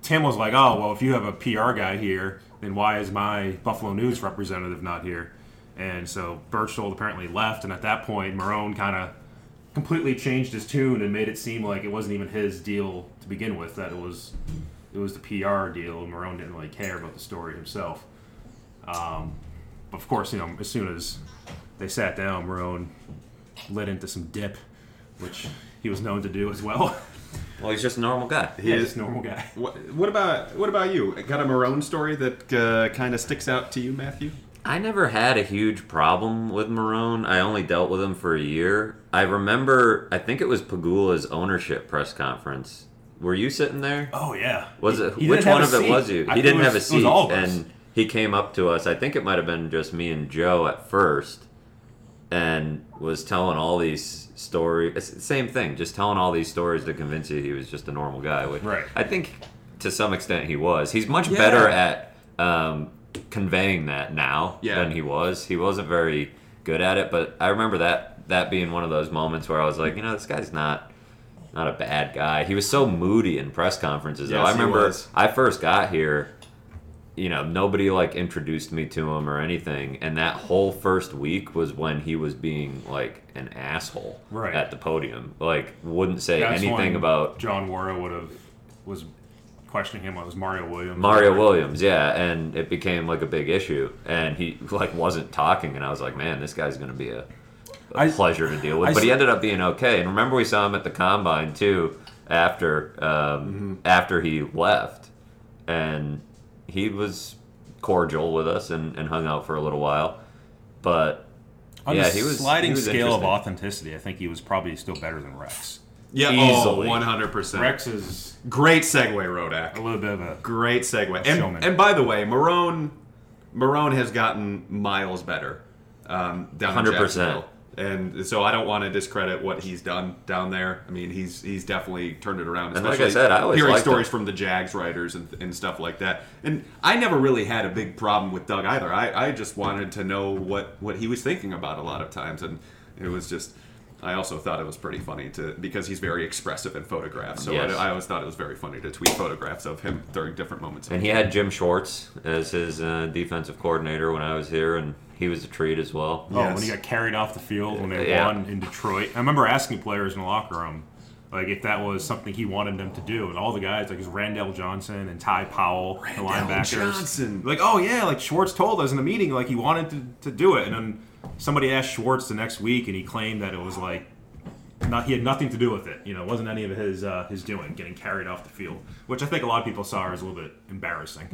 Tim was like, "Oh, well, if you have a PR guy here, then why is my Buffalo News representative not here?" And so Berchtold apparently left, and at that point, Marrone kind of completely changed his tune and made it seem like it wasn't even his deal to begin with. That it was it was the PR deal, and Marrone didn't really care about the story himself. Um, but of course, you know, as soon as they sat down, Marrone lit into some dip, which he was known to do as well. [laughs] Well, he's just a normal guy. He He's is. just a normal guy. What, what about what about you? Got a Marrone story that uh, kind of sticks out to you, Matthew? I never had a huge problem with Marrone. I only dealt with him for a year. I remember, I think it was Pegula's ownership press conference. Were you sitting there? Oh yeah. Was He- it he which one a of it was you? I- He didn't was- have a it was seat, all of us. and he came up to us. I think it might have been just me and Joe at first, and was telling all these stories. Same thing, just telling all these stories to convince you he was just a normal guy. Which Right. I think to some extent he was. He's much Yeah. better at um, conveying that now Yeah. than he was. He wasn't very good at it, but I remember that that being one of those moments where I was like, you know, this guy's not not a bad guy. He was so moody in press conferences. though. Yes, I he remember. I first got here. You know, nobody like introduced me to him or anything, and that whole first week was when he was being like an asshole Right. at the podium. Like, wouldn't say That's anything about John Warrow would have was questioning him. Was Mario Williams. Mario Williams, yeah, and it became like a big issue, and he like wasn't talking, and I was like, man, this guy's gonna be a, a I- pleasure to deal with. I but he ended up being okay. And remember, we saw him at the combine too after um, Mm-hmm. after he left, and he was cordial with us and, and hung out for a little while. But On yeah, the he was sliding he was scale of authenticity. I think he was probably still better than Rex. Yeah, Easily. oh, one hundred percent. Rex is Great segue, Rodak. a little bit of a Great segue. showman. And, and by the way, Marrone, Marrone has gotten miles better um, down in 100%. Jacksonville. And so I don't want to discredit what he's done down there. I mean, he's he's definitely turned it around. And like I especially said, I always hearing stories him. from the Jags writers and, and stuff like that. And I never really had a big problem with Doug either. I, I just wanted to know what what he was thinking about a lot of times, and it was just. I also thought it was pretty funny to because he's very expressive in photographs. So Yes. I, I always thought it was very funny to tweet photographs of him during different moments. And he had Jim Schwartz as his uh, defensive coordinator when I was here, and he was a treat as well. Oh, Yes. when he got carried off the field when they Yeah. won in Detroit. I remember asking players in the locker room, like if that was something he wanted them to do, and all the guys, like it was Randell Johnson and Ty Powell, the linebackers, Johnson. like, oh yeah, like Schwartz told us in the meeting, like he wanted to, to do it, and then somebody asked Schwartz the next week, and he claimed that it was like. Not, he had nothing to do with it. You know, it wasn't any of his uh, his doing, getting carried off the field, which I think a lot of people saw as a little bit embarrassing.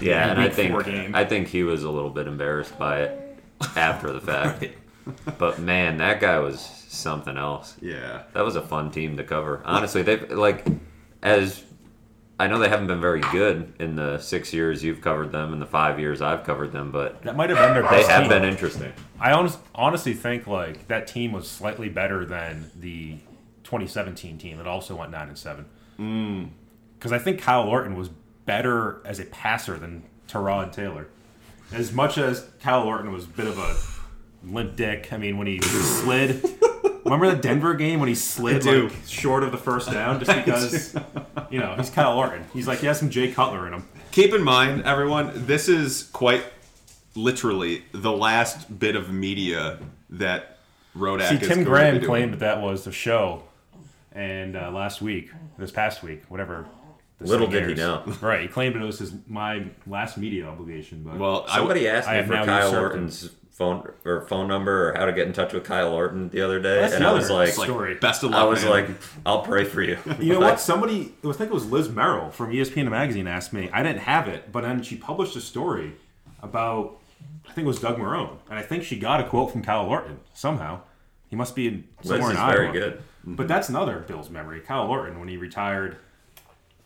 Yeah, and I think. I think he was a little bit embarrassed by it after the fact. [laughs] Right. But man, that guy was something else. Yeah. That was a fun team to cover. Honestly, they've like as I know they haven't been very good in the six years you've covered them and the five years I've covered them, but That might have been their they have team. been interesting. I honest, honestly think like that team was slightly better than the 2017 team that also went nine and seven. Hmm. Because I think Kyle Orton was better as a passer than Tyrod Taylor. As much as Kyle Orton was a bit of a limp dick. I mean, when he [laughs] slid. Remember the Denver game when he slid I like short of the first down just [laughs] because you know he's Kyle Orton. He's like he has some Jay Cutler in him. Keep in mind, everyone, this is quite literally the last bit of media that Rodak See, is Tim going Graham be doing. claimed that that was the show, and uh, last week, this past week, whatever. this Little thing did he know. [laughs] Right, he claimed it was his my last media obligation. But Well, Somebody w- asked me have for Kyle usurped. Orton's phone or phone number or how to get in touch with Kyle Orton the other day, That's and I was like, like story. best of luck. I was man. like, I'll pray for you. you know [laughs] what? Somebody, I think it was Liz Merrill from ESPN magazine asked me. I didn't have it, but then she published a story about I think it was Doug Marone, and I think she got a quote from Kyle Orton somehow. He must be in Liz somewhere is in Iowa. very good. But that's another Bills memory. Kyle Orton, when he retired,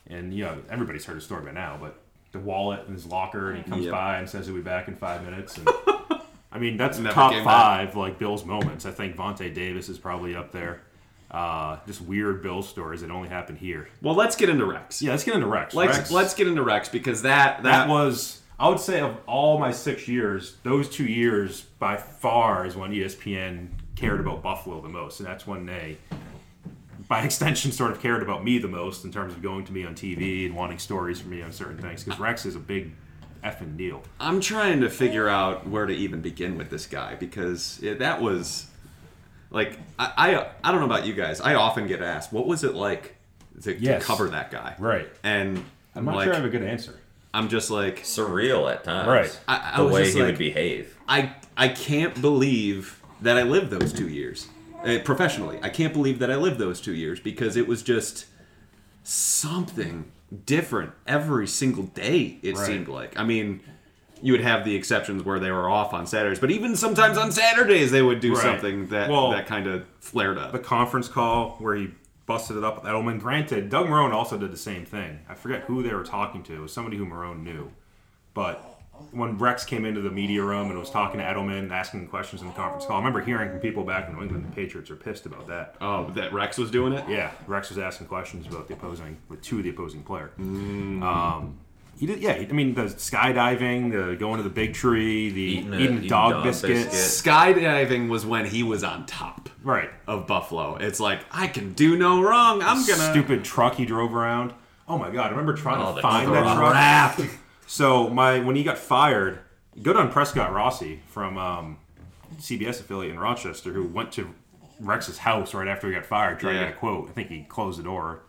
and you know everybody's heard his story by now, but the wallet in his locker, and he comes Yep. by and says he'll be back in five minutes. And [laughs] I mean, that's Never top five like Bills moments. I think Vontae Davis is probably up there. Uh, just weird Bill stories that only happen here. Well, let's get into Rex. Yeah, let's get into Rex. Let's Rex, let's get into Rex because that that, that was I would say of all my six years, those two years by far is when ESPN cared about Buffalo the most, and that's when they, by [laughs] extension, sort of cared about me the most in terms of going to me on TV and wanting stories from me on certain things. Because Rex is a big effing deal. I'm trying to figure out where to even begin with this guy because it, that was like I, I I don't know about you guys. I often get asked, "What was it like to, to cover that guy?" Right. And I'm not like, sure I have a good answer. I'm just like Surreal at times. Right. I- I the was way just he like- would behave. I I can't believe that I lived those two years uh, professionally. I can't believe that I lived those two years because it was just something different every single day. It Right. seemed like. I mean, you would have the exceptions where they were off on Saturdays, but even sometimes on Saturdays they would do Right. something that Well, that kind of flared up. The conference call where he busted it up with Edelman. Granted, Doug Marrone also did the same thing. I forget who they were talking to. It was somebody who Marone knew. But when Rex came into the media room and was talking to Edelman, asking questions in the conference call, I remember hearing from people back in New England, the Patriots are pissed about that. oh, that Rex was doing it. Yeah, Rex was asking questions about the opposing, with two of the opposing player. Mm. Um, he did, yeah. I mean, the skydiving, the going to the big tree, the Eating a- eating dog, dog biscuits. biscuit. Skydiving was when he was on top Right. of Buffalo. It's like I can do no wrong. I'm gonna Stupid truck he drove around. Oh my god! I remember trying Oh, to the find that truck. So my when he got fired, good on Prescott Rossi from um, CBS affiliate in Rochester, who went to Rex's house right after he got fired, trying Yeah. to get a quote. I think he closed the door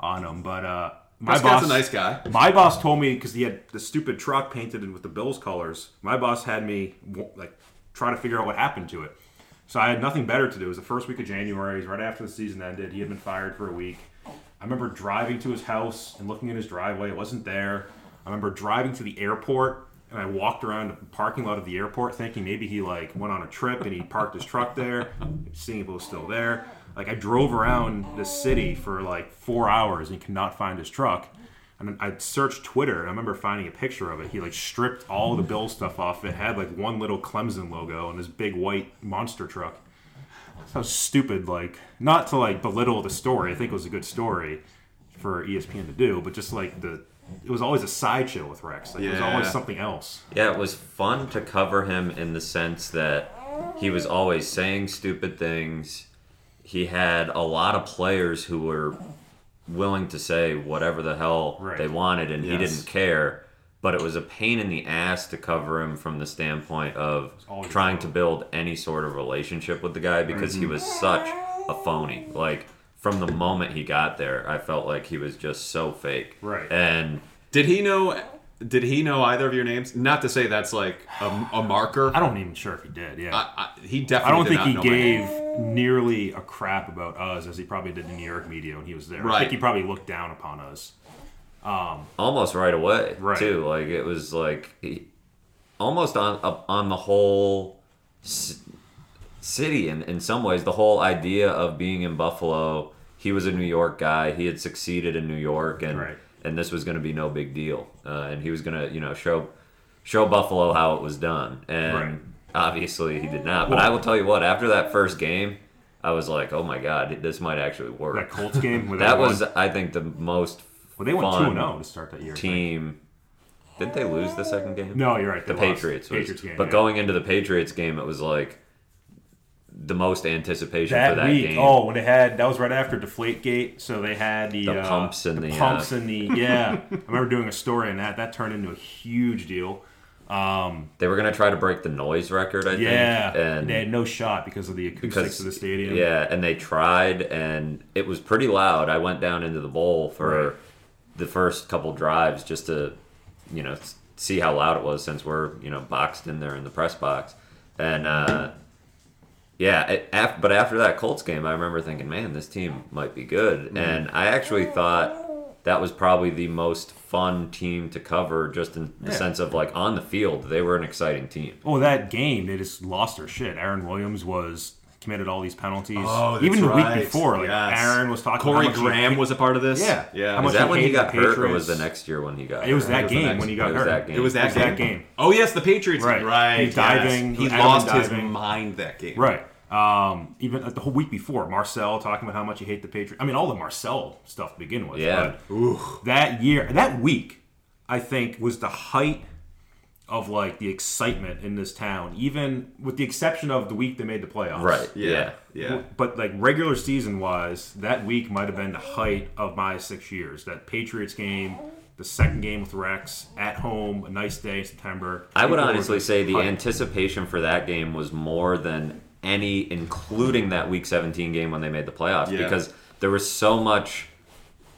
on him, but uh, my Prescott's boss, a nice guy. my boss told me because he had the stupid truck painted in with the Bills colors. My boss had me like try to figure out what happened to it. So I had nothing better to do. It was the first week of January. It was right after the season ended. He had been fired for a week. I remember driving to his house and looking in his driveway. It wasn't there. I remember driving to the airport and I walked around the parking lot of the airport thinking maybe he like went on a trip and he parked his truck there, seeing if it was still there. Like I drove around the city for like four hours and could not find his truck. And then I searched Twitter and I remember finding a picture of it. He like stripped all the Bill stuff off. It had like one little Clemson logo and this big white monster truck. So stupid, like not to like belittle the story. I think it was a good story for ESPN to do, but just like the it was always a sideshow with Rex. Like, It was always something else. Yeah, it was fun to cover him in the sense that he was always saying stupid things. He had a lot of players who were willing to say whatever the hell Right. they wanted and he Yes. didn't care. But it was a pain in the ass to cover him from the standpoint of always trying to build any sort of relationship with the guy because he mm-hmm. was such a phony. Like from the moment he got there, I felt like he was just so fake. Right. And Did he know? Did he know either of your names? Not to say that's like a, a marker. I don't even sure if he did. Yeah. I, I, he definitely. I don't did think not he know my name. gave nearly a crap about us as he probably did in New York media when he was there. I Right. think he probably looked down upon us. Um, almost right away Right. too like it was like he, almost on on the whole c- city in, in some ways the whole idea of being in buffalo he was a new york guy he had succeeded in new york and Right. and this was going to be no big deal uh, and he was going to you know show show buffalo how it was done and Right. obviously he did not but i will tell you what after that first game i was like oh my god this might actually work That Colts game [laughs] that was i think the most well, they went two and zero to start that year. Team. Did they lose the second game? No, you're right. the. Patriots. Was, Patriots game. but yeah. going into the Patriots game, it was like the most anticipation that, for that week, game. oh, when they had that was right after Deflategate, so they had the, The uh, pumps and the, pumps uh, and the [laughs] yeah. I remember doing a story on that. That turned into a huge deal. Um, They were gonna try to break the noise record, I yeah, think, and they had no shot because of the acoustics because of the stadium. Yeah, and they tried, and it was pretty loud. I went down into the bowl for Right. the first couple drives just to, you know, see how loud it was since we're you know boxed in there in the press box, and uh, yeah, it, af- but after that Colts game, I remember thinking, man, this team might be good, Mm-hmm. and I actually thought that was probably the most fun team to cover, just in the Yeah. sense of like on the field, they were an exciting team. Oh, that game they just lost their shit. Aaron Williams was committed all these penalties. Oh, that's Even the right. week before, like Yes. Aaron was talking. Corey about how much he Graham hate- was a part of this. Yeah. yeah. How Was much that he when he got the hurt, or was the next year when he got? It was hurt? that was game next- when he it got was hurt. that game. It was that, It was game. that game. Oh yes, the Patriots. Right. Right. He was yes. diving, He Adam lost his mind that game. Right. Um, even like, the whole week before, Marcel talking about how much he hate the Patriots. I mean, all the Marcel stuff to begin with. Yeah. But that year, that week, I think was the height of like the excitement in this town. Even with the exception of the week they made the playoffs. Right. Yeah. Yeah. Yeah. But like regular season wise, that week might have been the height of my six years. That Patriots game, the second game with Rex at home, a nice day in September. I would honestly say the hyped. anticipation for that game was more than any, including that Week 17 game when they made the playoffs, Yeah. because there was so much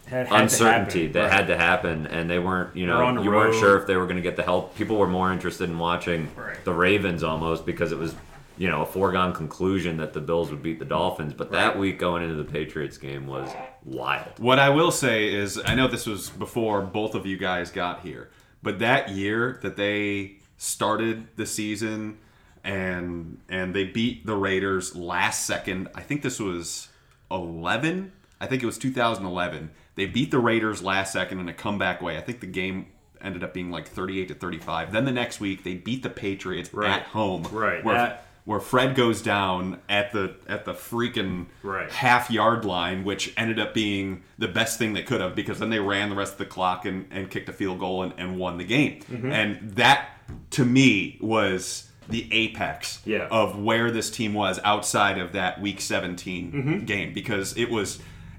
Had- had uncertainty happen. that Right. had to happen, and they weren't, you They're on know, the you weren't sure if they were going to get the help. People were more interested in watching Right. the Ravens almost because it was, you know, a foregone conclusion that the Bills would beat the Dolphins. But that week going into the Patriots game was wild. What I will say is, I know this was before both of you guys got here, but that year that they started the season and and they beat the Raiders last second, I think this was 11. I think it was 2011. They beat the Raiders last second in a comeback way. I think the game ended up being like 38 to 35. Then the next week they beat the Patriots Right. at home, Right. Where, At- where Fred goes down at the at the freaking Right. half yard line, which ended up being the best thing they could have because then they ran the rest of the clock and, and kicked a field goal and, and won the game. Mm-hmm. And that, to me, was the apex Yeah. of where this team was outside of that week 17 Mm-hmm. game because it was.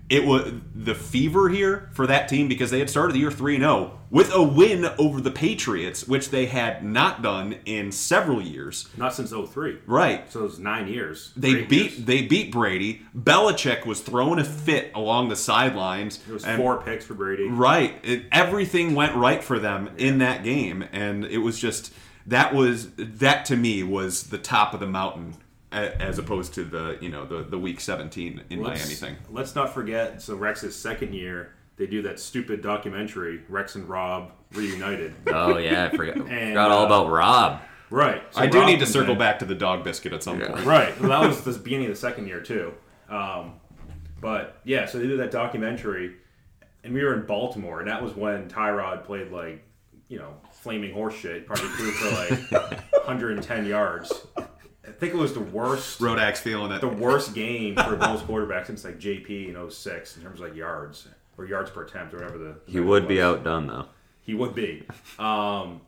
It was the fever here for that team because they had started the year 3 0 with a win over the Patriots, which they had not done in several years. Not since 03. Right. So it was nine years. They beat years. they beat Brady. Belichick was throwing a fit along the sidelines. It was and- four picks for Brady. Right. It, everything went right for them in that game, and it was just that was that to me was the top of the mountain, as opposed to the you know the the week seventeen in Let's- Miami thing. Let's not forget. So Rex's second year, they do that stupid documentary, Rex and Rob reunited. Oh, yeah. I forgot, [laughs] And, forgot all uh, about Rob. right. So I do Rob need to circle in. back to the dog biscuit at some Yeah. point. Right. Well, that was [laughs] the beginning of the second year too. Um, but yeah, so they did that documentary, and we were in Baltimore, and that was when Tyrod played like, you know, flaming horse shit. Probably threw for like [laughs] 110 yards. I think it was the worst, Rodak's feeling it. the worst game for a Bills quarterback since like JP in 06 in terms of like yards or yards per attempt or whatever the. He would be outdone, though. He would be. Um,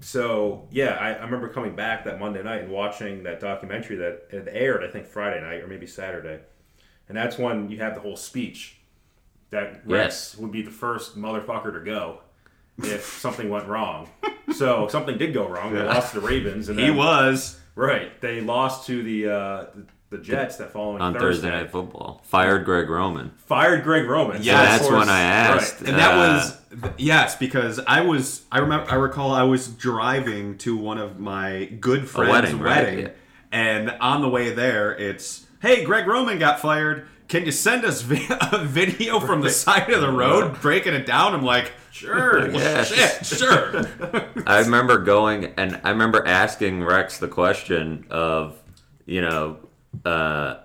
so yeah, I, I remember coming back that Monday night and watching that documentary that it aired, I think Friday night or maybe Saturday, and that's when you have the whole speech that Rex Yes. would be the first motherfucker to go if [laughs] something went wrong. So something did go wrong. They lost to the Ravens, and he then, was. right. They lost to the uh, the, the Jets that following On Thursday Night Football. Fired Greg Roman. Fired Greg Roman. Yeah, So, that's course- when I asked. Right. and that Uh, was yes because i was i remember i recall i was driving to one of my good friends wedding, wedding, right? And on the way there it's hey greg roman got fired can you send us vi- [laughs] a video from the side of the road breaking it down i'm like sure [laughs] Yes. shit sure [laughs] I remember going and I remember asking Rex the question of, you know, uh,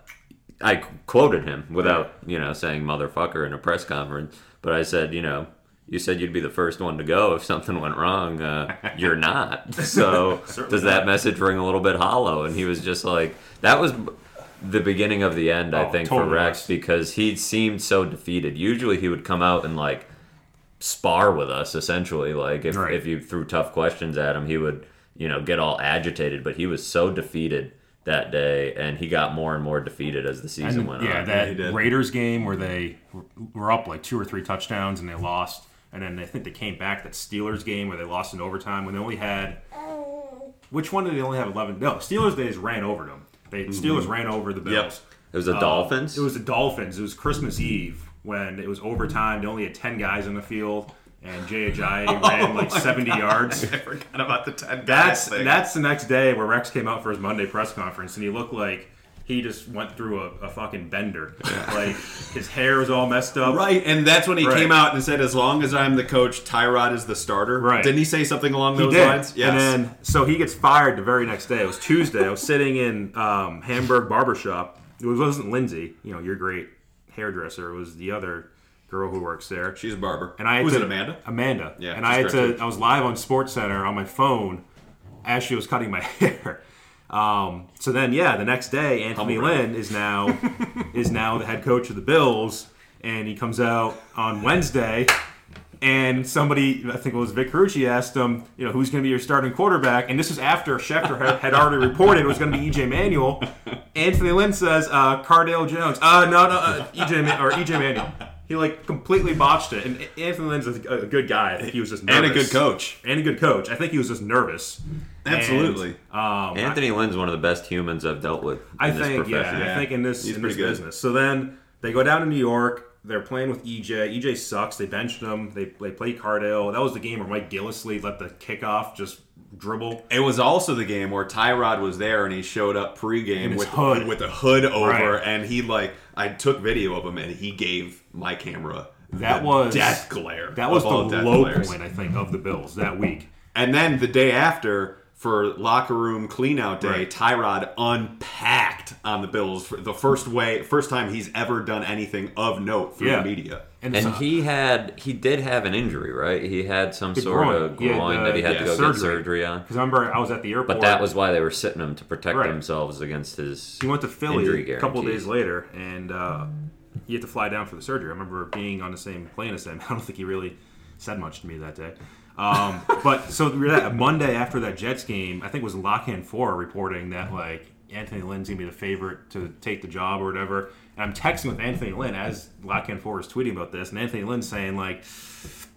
I quoted him without, you know, saying motherfucker in a press conference, but I said, you know, you said you'd be the first one to go if something went wrong. Uh, you're not. So does that message ring a little bit hollow? And he was just like, that was the beginning of the end, I Oh, think, totally for Rex was. because he seemed so defeated. Usually he would come out and like spar with us essentially like if, Right. if you threw tough questions at him he would you know get all agitated but he was so defeated that day and he got more and more defeated as the season And, went yeah, on he that. Raiders game where they were up like two or three touchdowns and they lost, and then I think they came back. That Steelers game where they lost in overtime when they only had which one did they only have eleven? No, Steelers they just ran over them. They Steelers ran over the Bills. it was the Uh, dolphins It was the Dolphins. It was Christmas Eve when it was overtime. They only had ten guys on the field, and Jay Ajayi [laughs] ran like seventy yards. i forgot about the 10 guys That's thing. that's the next day where Rex came out for his Monday press conference, and he looked like he just went through a, a fucking bender. [laughs] Like his hair was all messed up. Right, and that's when he Right. came out and said, "As long as I'm the coach, Tyrod is the starter." Right. Didn't he say something along He those did. lines? Yes. And then so he gets fired the very next day. It was Tuesday. I was sitting in um, Hamburg barbershop. It wasn't Lindsay, you know, your great hairdresser. It was the other girl who works there. She's a barber. And I was to, it Amanda? Amanda. Yeah, And I had to. I was live on Sports Center on my phone as she was cutting my [laughs] hair. Um, so then, yeah, the next day, Anthony. Lynn is now [laughs] is now the head coach of the Bills, and he comes out on Wednesday. And somebody, I think it was Vic Carucci, asked him, you know, who's going to be your starting quarterback? And this is after Schefter had, had already reported it was going to be EJ Manuel. [laughs] Anthony Lynn says, uh, Cardale Jones. Uh, no, no, uh, EJ Ma- or EJ Manuel. He like completely botched it. And Anthony Lynn's a, a good guy. I think he was just And a good coach. And a good coach. I think he was just nervous. Absolutely. And, um, Anthony Lynn's one of the best humans I've dealt with. I in this think, yeah, profession. I think in this He's in pretty this good. business. So then they go down to New York. They're playing with EJ. EJ sucks. They benched him. They they play Cardale. That was the game where Mike Gillislee let the kickoff just dribble. It was also the game where Tyrod was there and he showed up pregame In with hood. with a hood over, Right. and he like I took video of him and he gave my camera That the was- death glare. That was of the low glares. point, I think, of the Bills that week. And then the day after, for locker room cleanout day, Right. Tyrod unpacked on the Bills for the first way, first time he's ever done anything of note for Yeah. the media. And so- he had he did have an injury, right? He had some The sort groin. of He had, groin uh, that he had yeah, to go surgery. get surgery on. Because I remember I was at the airport. But that was why they were sitting him to protect Right. themselves against his. he went to Philly a couple guarantees. days later, and uh, he had to fly down for the surgery. I remember being on the same plane as him. [laughs] I don't think he really said much to me that day. Um, [laughs] but so we were at Monday after that Jets game, I think it was Lockhand Four reporting that like Anthony Lynn's gonna be the favorite to take the job or whatever. And I'm texting with Anthony Lynn as Lockhand Four is tweeting about this, and Anthony Lynn's saying like.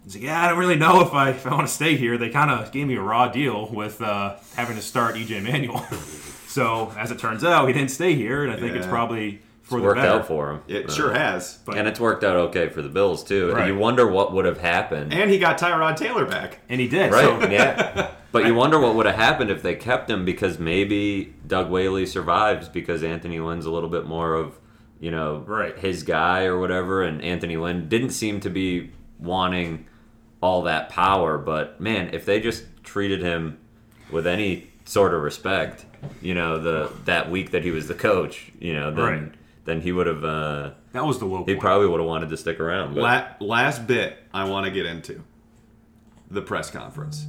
He's like, yeah, I don't really know if I if I want to stay here. They kind of gave me a raw deal with uh, having to start EJ Manuel. [laughs] so as it turns out, he didn't stay here, and I think it's probably for It's the worked better. out for him. It Uh, sure has. But- and it's worked out okay for the Bills too. Right. You wonder what would have happened. And he got Tyrod Taylor back. and he did. Right. So, yeah. [laughs] But you wonder what would have happened if they kept him because maybe Doug Whaley survives because Anthony Lynn's a little bit more of, you know, Right. his guy or whatever. And Anthony Lynn didn't seem to be wanting all that power. But man, if they just treated him with any sort of respect, you know, the that week that he was the coach, you know, then Right. Then he would have. Uh, that was the low he point. probably would have wanted to stick around. La- last bit I want to get into the press conference.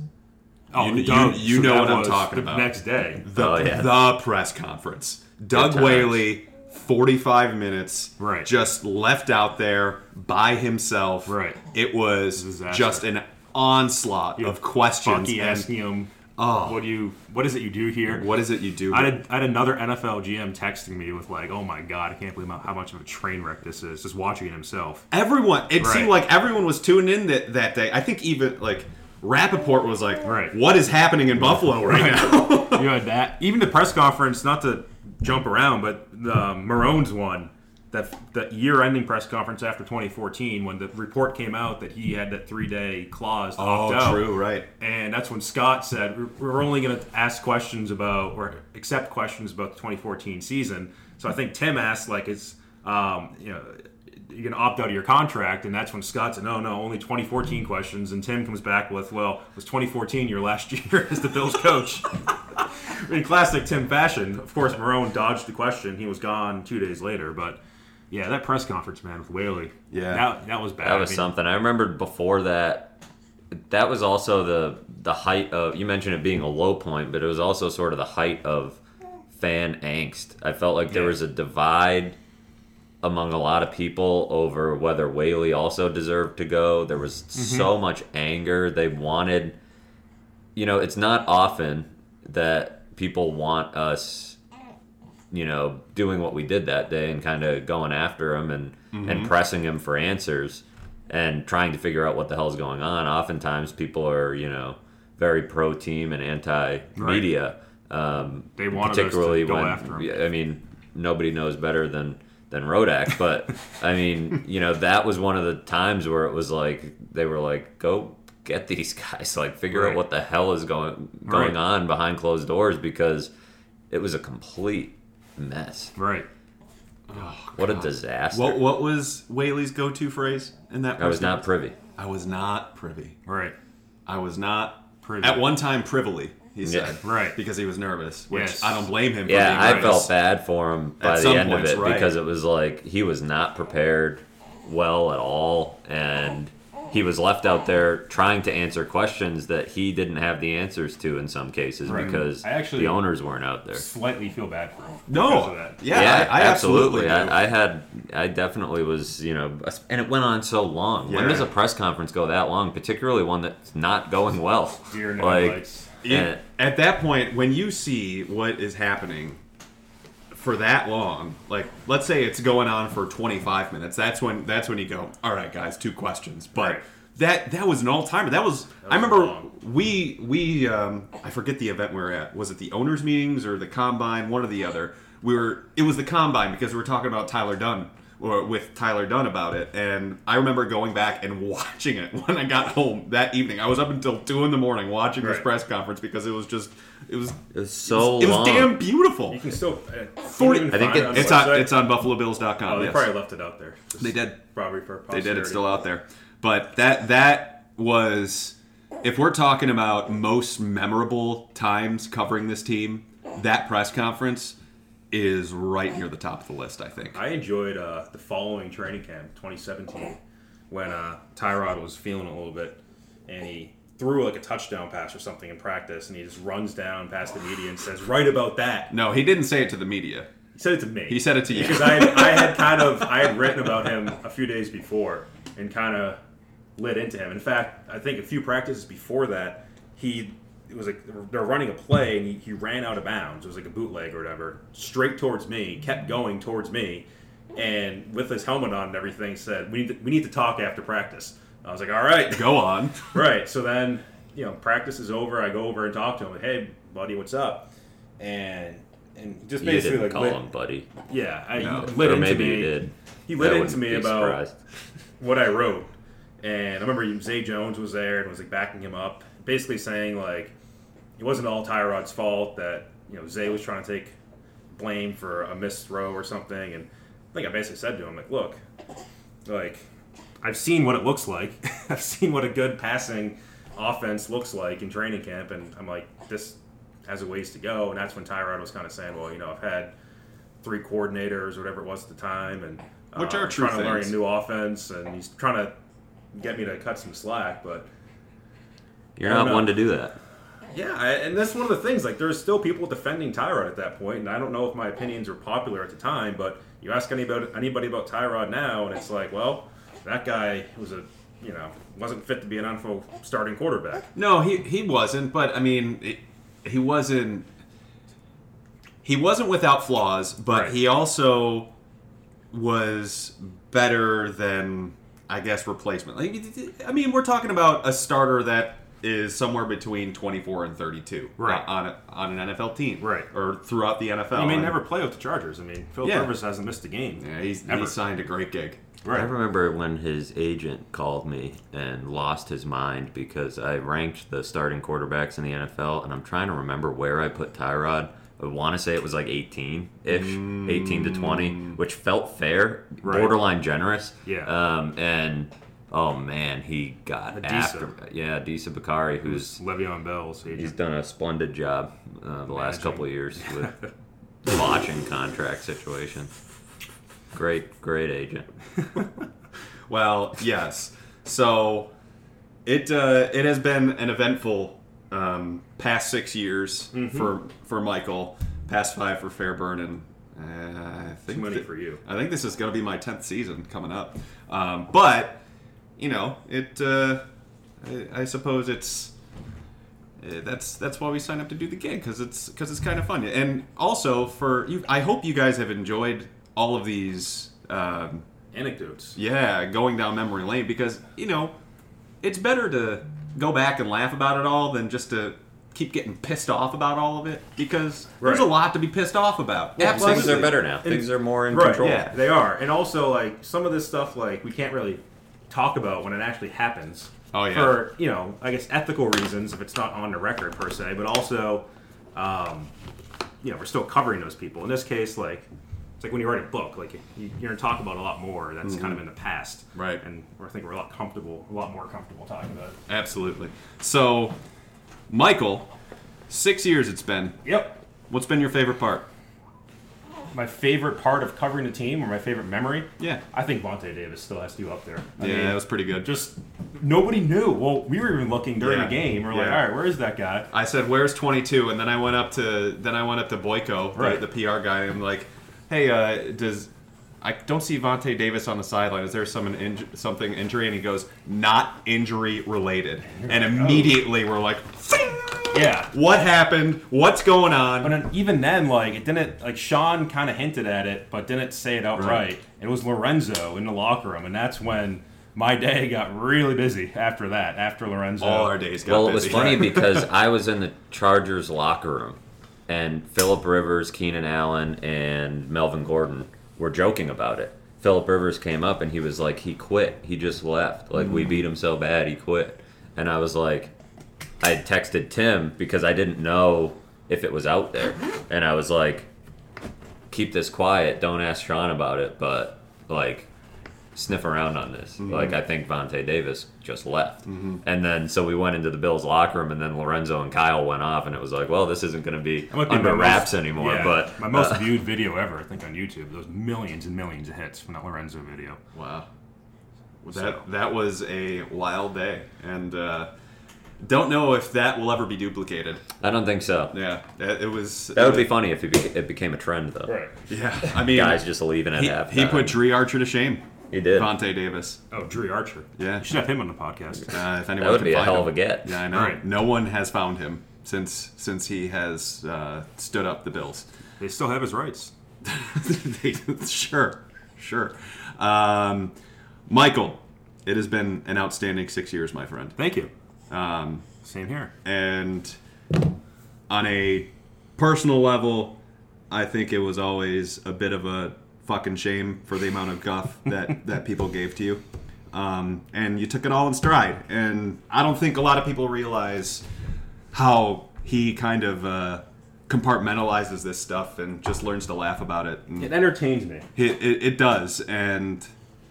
oh, you- you- you so know what I'm talking the about. Next day, The, Oh, yeah. the press conference. Doug. Whaley, 45 minutes, Right. just left out there by himself. Right. It was Disaster. just an onslaught of questions. Bucky And asking him, Oh. what do you? What is it you do here?" what is it you do? I had, I had another NFL GM texting me with like, "Oh my god, I can't believe how much of a train wreck this is." Just watching it himself. everyone, it Right. seemed like everyone was tuning in that, that day. I think even like Rapoport was like, Right. what is happening in Buffalo right now? [laughs] you had that. Even the press conference, not to jump around, but the Marone's one, that that year-ending press conference after 2014, when the report came out that he had that three-day clause. to opt out. Oh, true, right. And that's when Scott said, "We're- "We're only going to ask questions about or accept questions about the 2014 season." So I think Tim asked, like, "Is um, you know." You're gonna opt out of your contract, and that's when Scott said, "No, no, only 2014 questions." And Tim comes back with, "Well, was 2014 your last [laughs] year as the Bills coach?" [laughs] in classic Tim fashion, of course, Marrone dodged the question. He was gone two days later. But yeah, that press conference, man, with Whaley, Yeah. that, that was bad. That was I mean, something. I remembered before that. That was also the the height of. You mentioned it being a low point, but it was also sort of the height of fan angst. I felt like there Yeah. was a divide among a lot of people over whether Whaley also deserved to go. There was Mm-hmm. so much anger. They wanted. You know, it's not often that people want us you know, doing what we did that day and kind of going after him and and pressing him for answers and trying to figure out what the hell's going on. Oftentimes, people are you know very pro team and anti media. Um, They to particularly go when. I mean nobody knows better than than Rodak, but [laughs] I mean you know that was one of the times where it was like they were like go get these [laughs] guys like figure out what the hell is going going Right. on behind closed doors because it was a complete mess. Right. Oh, what a disaster. What what was Whaley's go-to phrase in that? I was not privy. I was not privy. Right. I was not Privy. At one time, privily, he Yeah. said, Right. because he was nervous. Which Yes. I don't blame him. Yeah, I nervous. felt bad for him by At the some end points, of it right. because it was like he was not prepared well at all, and he was left out there trying to answer questions that he didn't have the answers to in some cases Right. because I actually- the owners weren't out there. Slightly feel bad for him. No, of that. yeah, I, I absolutely. do. I, I had, I definitely was, you know, and it went on so long. When does a press conference go that long? Particularly one that's not going well. Deer in the like, headlights. You- and- eh. at that point, when you see what is happening for that long, like let's say it's going on for 25 minutes, that's when that's when you go, all right, guys, two questions. But Right. that that was an all timer. That was, I was remember long. we we um, I forget the event we were at. Was it the owners meetings or the combine? One or the other. We were. It was the combine because we were talking about Tyler Dunne. Or with Tyler Dunne about it, and I remember going back and [laughs] watching it when I got home that evening. I was up until two in the morning watching this press conference because it was just, it was it was so it was long. damn beautiful. You can still. Uh, Forty- I think find it- on It's on website. it's on BuffaloBills.com. Oh, they yes. probably left it out there. Just They did. Probably for They did. It's still out there. But that that was if we're talking about most memorable times covering this team, that press conference is right near the top of the list. I think. I enjoyed uh, the following training camp, 2017, when uh, Tyrod was feeling a little bit, and he threw like a touchdown pass or something in practice, and he just runs down past the media and says, "Right about that." No, he didn't say it to the media. He said it to me. He said it to you. because I had, I had kind of [laughs] I had written about him a few days before and kind of lit into him. In fact, I think a few practices before that, he it was like they're running a play and he, he ran out of bounds. It was like a bootleg or whatever, straight towards me, kept going towards me, and with his helmet on and everything, said, "We need to, we need to talk after practice." I was like, "All right." Go on. [laughs] Right. So then, you know, practice is over. I go over and talk to him. Like, hey, buddy, what's up? And and just You basically didn't like call lit, him buddy, yeah, I, No. he lit or into maybe me. you did. He lit into me about surprised. [laughs] what I wrote, and I remember Zay Jones was there and was like backing him up, basically saying like it wasn't all Tyrod's fault that you know Zay was trying to take blame for a missed throw or something, and I think I basically said to him like, look, like I've seen what it looks like, [laughs] I've seen what a good passing offense looks like in training camp, and I'm like this has a ways to go, and that's when Tyrod was kind of saying, well, you know, I've had three coordinators or whatever it was at the time, and Which uh, are true trying to learn a new offense, and he's trying to get me to cut some slack. But You're don't not know. one to do that. Yeah, and that's one of the things. Like, there's still people defending Tyrod at that point, and I don't know if my opinions were popular at the time. But you ask anybody anybody about Tyrod now, and it's like, well, that guy was a you know wasn't fit to be an NFL starting quarterback. No, he he wasn't. But I mean, it, he wasn't. He wasn't without flaws, but Right. he also was better than I guess replacement. Like, I mean, we're talking about a starter that is somewhere between 24 and 32 Right. on a, on an NFL team, Right. or throughout the NFL. He may And- never play with the Chargers. I mean, Phil Yeah. Rivers hasn't missed a game. Yeah, he's, Ever. he signed a great gig. I remember when his agent called me and lost his mind because I ranked the starting quarterbacks in the NFL, and I'm trying to remember where I put Tyrod. I want to say it was like 18 ish, 18 to 20, which felt fair, Right. borderline generous. Yeah. Um, and oh man, he got Adisa. after. Yeah, Disa Bakari, who's Le'Veon Bell's agent. he's done a splendid job uh, the last Managing. couple of years with [laughs] botching contract situation. Great, great agent. [laughs] Well, yes. So it uh, it has been an eventful um, past six years Mm-hmm. for for Michael, past five for Fairburn, and uh, I think Too many that- for you. I think this is going to be my tenth season coming up. Um, but you know, it. Uh, I, I suppose it's. uh, That's that's why we signed up to do the gig because it's because it's kind of fun and also for you. I hope you guys have enjoyed all of these um, Anecdotes. yeah, going down memory lane because you know it's better to go back and laugh about it all than just to keep getting pissed off about all of it because there's a lot to be pissed off about. yeah, Things are better now. Things are more in Right, control. yeah. They are, and also like some of this stuff, like we can't really talk about when it actually happens. Oh, yeah. For you know, I guess ethical reasons, if it's not on the record per se, but also, um, you know we're still covering those people. In this case, like it's like when you write a book, like you, you're going to talk about a lot more that's kind of in the past, Right. And I think we're a lot comfortable, a lot more comfortable talking about it. Absolutely. So, Michael, six years it's been. Yep. What's been your favorite part? My favorite part of covering the team, or my favorite memory, Yeah. I think Vontae Davis still has to go up there. I yeah, mean, that was pretty good. just nobody knew. Well, we were even looking during Yeah. the game. We're like, all right, where is that guy? I said, "Where's 22?" And then I went up to then I went up to Boyko, Right. the, the PR guy, and I'm like, "Hey, uh, does I don't see Vontae Davis on the sideline? Is there some inj- something injury?" And he goes, "Not injury related." And immediately we're like! Yeah. "What happened? What's going on?" But then, even then, like it didn't like Sean kind of hinted at it, but didn't say it outright. Right. It was Lorenzo in the locker room, and that's when my day got really busy. After that, after Lorenzo, All our days got busy. Well, it was funny [laughs] because I was in the Chargers locker room, and Philip Rivers, Keenan Allen, and Melvin Gordon were joking about it. Philip Rivers came up and he was like, he quit. He just left. Like we mm. beat him so bad, he quit. And I was like, I had texted Tim because I didn't know if it was out there, and I was like, keep this quiet. Don't ask Sean about it, but like sniff around on this. Mm-hmm. Like I think Vontae Davis just left, and then so we went into the Bills locker room, and then Lorenzo and Kyle went off, and it was like, well, this isn't going to be That be under wraps most- anymore. yeah, But my most uh, viewed video ever, I think, on YouTube. Those millions and millions of hits from that Lorenzo video. Wow. That So- that was a wild day, and uh, don't know if that will ever be duplicated. I don't think so. Yeah, it, it was. That would be funny if it, beca- it became a trend, though. Right. Yeah, I mean, Guys just leaving at he, half. he put Dri Archer to shame. He did. Vontae Davis. Oh, Dri Archer. Yeah. You should have him on the podcast. Uh, if anyone That would can be a find hell him. of a get. Yeah, I know. Right. No one has found him since since he has uh, stood up the Bills. They still have his rights. [laughs] They- sure, sure. Um, Michael, it has been an outstanding six years, my friend. Thank you. Um, Same here. and on a personal level, I think it was always a bit of a fucking shame for the amount of guff that [laughs] that people gave to you. Um, and you took it all in stride. And I don't think a lot of people realize how he kind of uh, compartmentalizes this stuff and just learns to laugh about it. And It entertains me. it, it, it does, and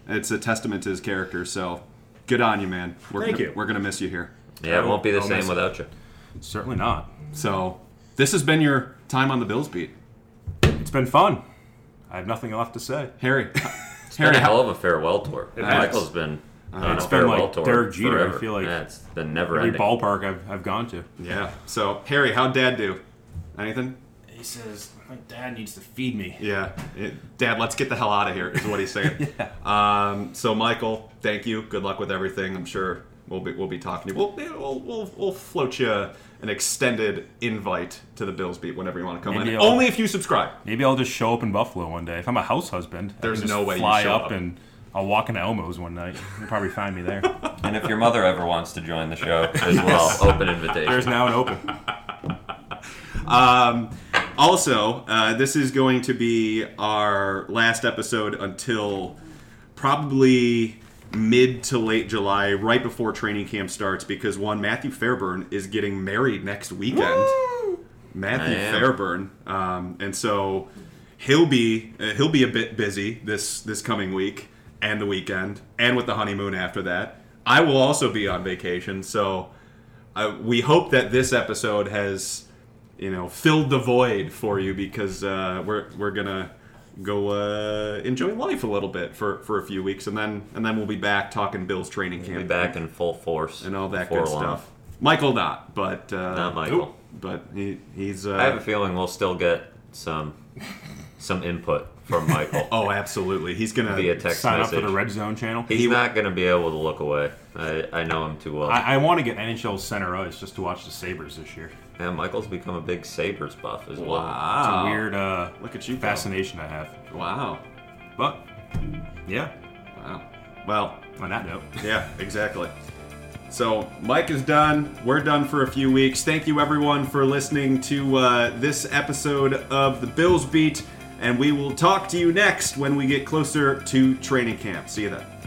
it's a testament to his character. So good on you, man. We're Thank gonna, you. We're gonna miss you here. Yeah, it won't be the I'll same miss it. without you. Certainly not. So this has been your time on the Bills beat, It's been fun. I have nothing left to say. Harry. [laughs] It's been Harry, a how- hell of a farewell tour. It has. Michael's been on It's a been farewell like tour Derek Jeter, I forever. feel like. yeah, it's been never Every ending. ballpark I've, I've gone to. yeah. So Harry, how'd Dad do? Anything? He says, my dad needs to feed me. Yeah. It- Dad, let's get the hell out of here. Is what he's saying. [laughs] um, so Michael, thank you. Good luck with everything. I'm sure we'll be we'll be talking to you. We'll we'll we'll, we'll float you an extended invite to the Bills beat whenever you want to come Maybe in. I'll- Only if you subscribe. Maybe I'll just show up in Buffalo one day. If I'm a house husband, I There's can just no way you fly show up, up. and I'll walk into Elmo's one night. You'll probably find me there. [laughs] And if your mother ever wants to join the show [laughs] as well, open invitation. There's now an open. [laughs] Um, also, uh, this is going to be our last episode until probably mid to late July, right before training camp starts, because one, Matthew Fairburn is getting married next weekend. Matthew Fairburn, um, and so he'll be uh, he'll be a bit busy this this coming week and the weekend, and with the honeymoon after that. I will also be on vacation, so uh, we hope that this episode has you know filled the void for you because uh, we're we're gonna go uh, enjoy life a little bit for, for a few weeks and then and then we'll be back talking Bills training camp Be back in full force and all that good long. stuff. Michael not, but uh, Not Michael. but he, he's uh, I have a feeling we'll still get some some input from Michael [laughs] oh absolutely he's gonna via text Sign up message. for the Red Zone channel. He's not going to be able to look away. I, I know him too well. I, I want to get NHL center ice just to watch the Sabres this year. Yeah, Michael's become a big Sabres buff as well. It's wow a weird uh, look at you go. fascination I have. wow But yeah, wow well on that note, Yeah, exactly. So Mike is done. We're done for a few weeks. Thank you everyone for listening to uh, this episode of the Bills Beat, and we will talk to you next when we get closer to training camp. See you then.